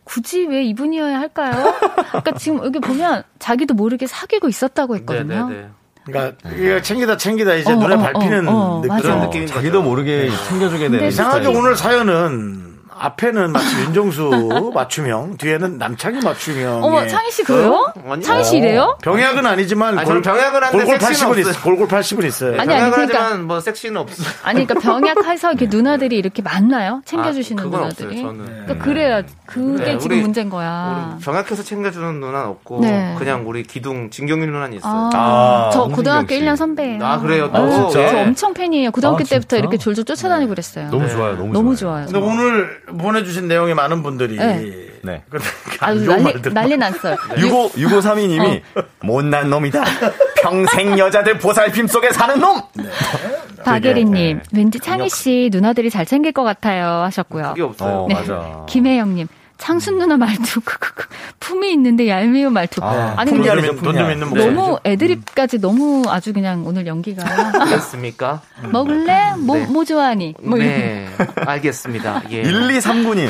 네. 굳이 왜 이분이어야 할까요? 그러니까 지금 여기 보면 자기도 모르게 사귀고 있었다고 했거든요. 네, 네, 네. 그러니까 이게 챙기다 챙기다 이제 어, 눈에 어, 밟히는 어, 어. 그런 어, 느낌인 자기도. 모르게 챙겨주게 되는 이상하게. 오늘 사연은 앞에는 마치 윤정수 [laughs] 맞춤형, 뒤에는 남창희 맞춤형. 어머, 창희 씨 그래요? 아니요. 창희 씨 이래요? 병약은 아니지만 아니, 저는 병약은 한데 골골 섹시는 80은 있어. 없어요. 골골 80은 있어요. 아니, 아니, 그러니까- 하지만 뭐 섹시는 없어. 아니, 그러니까 병약해서 이렇게 누나들이 이렇게 많나요? 챙겨 주시는 아, 그건 누나들이. 없어요, 저는. 그러니까 그래야, 그게 네, 지금 우리- 문제인 거야. 우리 병약해서 챙겨 주는 누나는 없고 네. 그냥 우리 기둥 진경민 누나는 있어요. 아, 아, 저 홍진경 고등학교 씨. 1년 선배예요. 아, 그래요? 아, 또? 진짜? 예. 저 엄청 팬이에요. 고등학교 아, 때부터 진짜? 이렇게 졸졸 쫓아다니고 그랬어요. 너무 좋아요. 너무, 너무 좋아요. 좋아요. 근데 오늘 보내주신 내용의 많은 분들이 네. 네. [laughs] 좋은 난리, 난리 났어요. 65, 6532님이 [laughs] 못난 놈이다. 평생 여자들 보살핌 속에 사는 놈! [laughs] 박예리님, 네. 왠지 창희 씨 누나들이 잘 챙길 것 같아요 하셨고요. 그게 없어요. 어, 네. 맞아. 김혜영님, 창순 누나 말투 크크크 품이 있는데 얄미운 말투. 아, 아니 돈 근데 풍년이죠, 좀 있는- 돈좀. 있는 목소리. 너무 애드립까지 너무 아주 그냥 오늘 연기가 [laughs] 알겠습니까? 먹을래? 뭐, 네. 뭐 좋아하니? 뭐. 네, [laughs] 알겠습니다. 예. 1239님.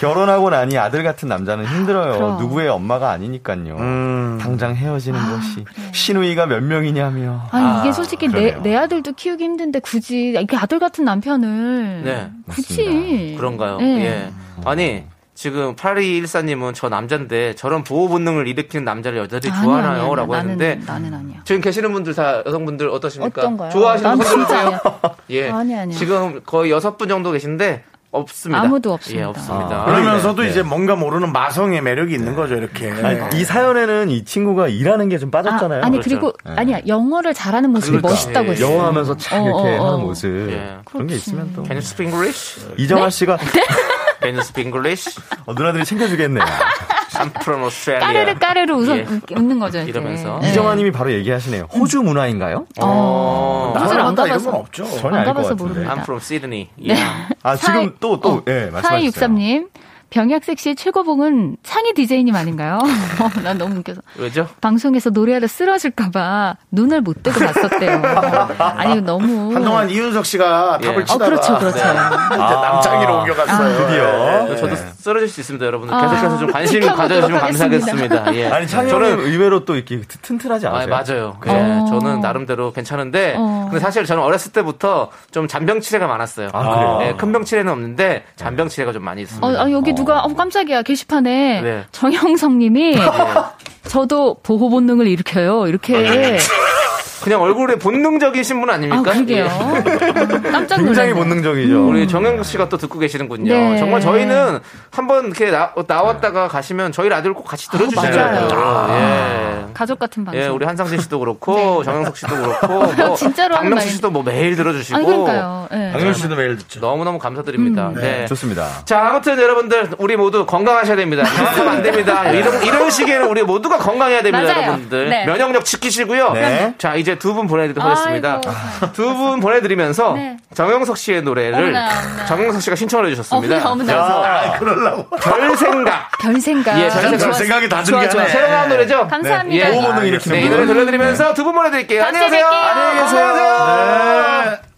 결혼하고 나니 아들 같은 남자는 힘들어요. 그럼. 누구의 엄마가 아니니까요. 음. 당장 헤어지는 것이. 신우이가 몇 명이냐며. 아니 이게 솔직히 내. 내 아들도 키우기 힘든데 굳이 이렇게 아들 같은 남편을 네, 굳이 그런가요? 네. 예. 아니, 지금 8214님은 저 남잔데 저런 보호 본능을 일으키는 남자를 여자들이 아니, 좋아하나요? 아니, 아니, 라고 나는, 했는데 나는 아니야. 지금 계시는 분들 다 여성분들 어떠십니까? 어떤가요? 좋아하시는 난 분들 진짜 세요 [laughs] 예. 아니, 아니요. 지금 거의 여섯 분 정도 계신데 없습니다. 아무도 없습니다. 예, 없습니다. 그러면서도 네. 이제 뭔가 모르는 마성의 매력이 있는 거죠, 이렇게. 아니, 이 사연에는 이 친구가 일하는 게 좀 빠졌잖아요. 아, 니 그렇죠. 그리고 아니야 영어를 잘하는 모습이 그러니까. 멋있다고 예, 했어요. 영어 하면서 참 이렇게 어, 어, 어. 하는 모습. 예. 그런 게 있으면 또. Can you speak English? 이정아 씨가 [laughs] Can you speak English? 어, 누나들이 챙겨주겠네요. I'm from Australia. 까르르 까르르 웃어 예. 웃는 거죠. 이렇게. 이러면서. 네. 이정아 님이 바로 얘기하시네요. 호주 문화인가요? 어, 호주를 안 나한다 이런. 건 없죠. 전혀 안 가봐서. 모릅니다. I'm from Sydney. 네. Yeah. 아, 지금 또, 또, 예, 말씀하세요. 4263님, 병약 섹시 최고봉은 창희 DJ님 아닌가요? [laughs] 어, 난 너무 웃겨서. 왜죠? 방송에서 노래하다 쓰러질까봐 눈을 못 뜨고 봤었대요. 아니, 너무. 한동안 이윤석 씨가 예. 탑을 어, 치다가 그렇죠, 그렇죠. 이제 남창희로 옮겨갔어요. 드디어. 네. 저도 쓰러질 수 있습니다, 여러분들. 아, 계속해서 좀 관심 [laughs] 가져주시면 하겠습니다. 감사하겠습니다. 예. 아니, 저는 의외로 또 이렇게 튼튼하지 아, 않으세요? 맞아요. 예, 어. 저는 나름대로 괜찮은데, 어. 근데 사실 저는 어렸을 때부터 좀 잔병 치레가 많았어요. 아, 그래요? 예, 큰 병 치레는 없는데 잔병 치레가 좀 많이 있습니다. 어, 아, 여기 누가, 어, 깜짝이야. 게시판에 네. 정영성 님이 [laughs] 저도 보호 본능을 일으켜요. 이렇게. 그냥 얼굴에 본능적이신 분 아, 아닙니까? 그러게요. 예. 아, 깜짝 굉장히 놀랐네. 본능적이죠. 우리 정영 씨가 또 듣고 계시는군요. 네. 정말 저희는 한번 이렇게 나, 나왔다가 가시면 저희 라디오를 꼭 같이 들어주시잖아요. 맞아요. 예. 가족 같은 방송. 예, 우리 한상진 씨도 그렇고 [laughs] 정영석 씨도 그렇고 [laughs] 뭐 진짜로 박명수 씨도 뭐 매일 들어주시고 아니, 그러니까요. 예. 박명 씨도 매일 듣죠. 너무 너무 감사드립니다. 음. 네. 좋습니다. 자, 아무튼 여러분들 우리 모두 건강하셔야 됩니다. 건강하면 안 됩니다. 이런 이런 시기에는 우리 모두가 건강해야 됩니다, 맞아요. 여러분들. 네. 면역력 지키시고요. 네. 자, 이제 두 분 보내드리도록 하겠습니다. 두 분 보내드리면서 네. 정영석 씨의 노래를 어머나, 어머나. 정영석 씨가 신청을 해주셨습니다. 어머나, 어머나. 그래서 아, 그러려고. 별 생각. [laughs] 별 생각. 예, 별 생각. 별 생각이 다 좋아, 중요하네. 좋아. 새로 나온 노래죠? 감사합니다. 예. 보호 본능 일으키는 네, 이 분. 노래 들려드리면서 두 분 보내드릴게요. 안녕히 계세요. 안녕히 계세요.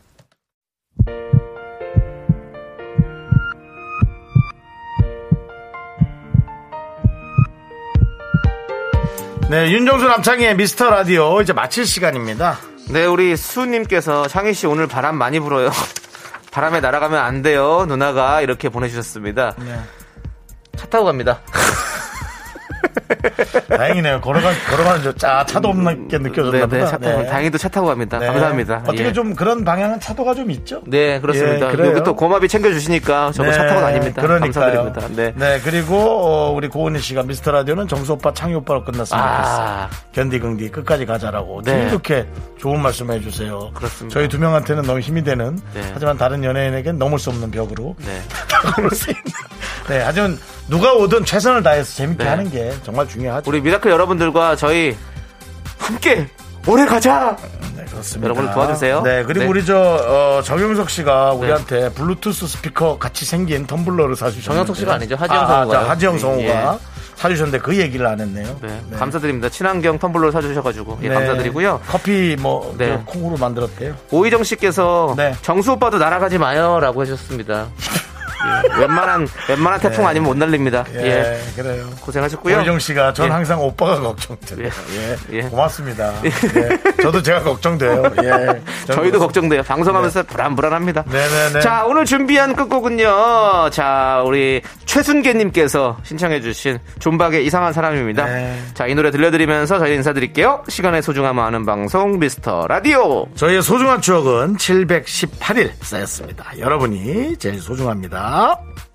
네. 네, 윤정수 남창희의 미스터 라디오 이제 마칠 시간입니다. 네, 우리 수님께서 창희 씨 오늘 바람 많이 불어요. [laughs] 바람에 날아가면 안 돼요, 누나가 이렇게 보내주셨습니다. 네. 차 타고 갑니다. [laughs] [laughs] 다행이네요. 걸어가, 걸어가는 저 짜, 차도 없게 느껴졌나 네, 네, 보다. 차 타고, 다행히도 차 타고 갑니다. 네. 감사합니다. 어떻게 예. 좀 그런 방향은 차도가 좀 있죠? 네, 그렇습니다. 예. 여기 또 고마비 챙겨주시니까 저도 차 타고 다닙니다. 그러니까요. 감사드립니다. 네. 그리고 어, 우리 고은희 씨가 미스터 라디오는 정수 오빠, 창희 오빠로 끝났으면 아. 좋겠어요. 견디 긍디 끝까지 가자라고. 네. 이렇게 좋은 말씀 해 주세요. 그렇습니다. 저희 두 명한테는 너무 힘이 되는 네. 하지만 다른 연예인에겐 넘을 수 없는 벽으로 네. [laughs] 다가올 수 있는. 네, 하지만 누가 오든 최선을 다해서 재밌게 네. 하는 게 정말 중요하죠. 우리 미라클 여러분들과 저희 함께 오래 가자! 네, 그렇습니다. 여러분을 도와주세요. 네, 그리고 네. 우리 저 어, 정영석 씨가 우리한테 블루투스 스피커 같이 생긴 텀블러를 사주셨는데 정영석 씨가 아니죠. 하지영 아, 성우가요. 자, 하지영 성우가 예. 사주셨는데 그 얘기를 안 했네요. 네, 감사드립니다. 친환경 텀블러 사주셔가지고 예, 네. 감사드리고요. 커피 뭐 네. 저 콩으로 만들었대요. 오희정 씨께서 네. 정수 오빠도 날아가지 마요라고 해주셨습니다. [laughs] 예, 웬만한 웬만한 태풍 아니면 못 날립니다. 예, 예, 그래요. 고생하셨고요. 오희정 씨가 전 예. 항상 오빠가 걱정돼요. 예, 예. 고맙습니다. 예. 저도 제가 걱정돼요. 예. [laughs] 저희도 걱정돼요. 방송하면서 불안불안합니다. 네네네. 자, 오늘 준비한 끝곡은요. 자, 우리 최순계님께서 신청해주신 존박의 이상한 사람입니다. 네. 자, 이 노래 들려드리면서 저희 인사드릴게요. 시간의 소중함 아는 방송 미스터 라디오. 저희의 소중한 추억은 718일 쌓였습니다. 여러분이 제일 소중 합니다.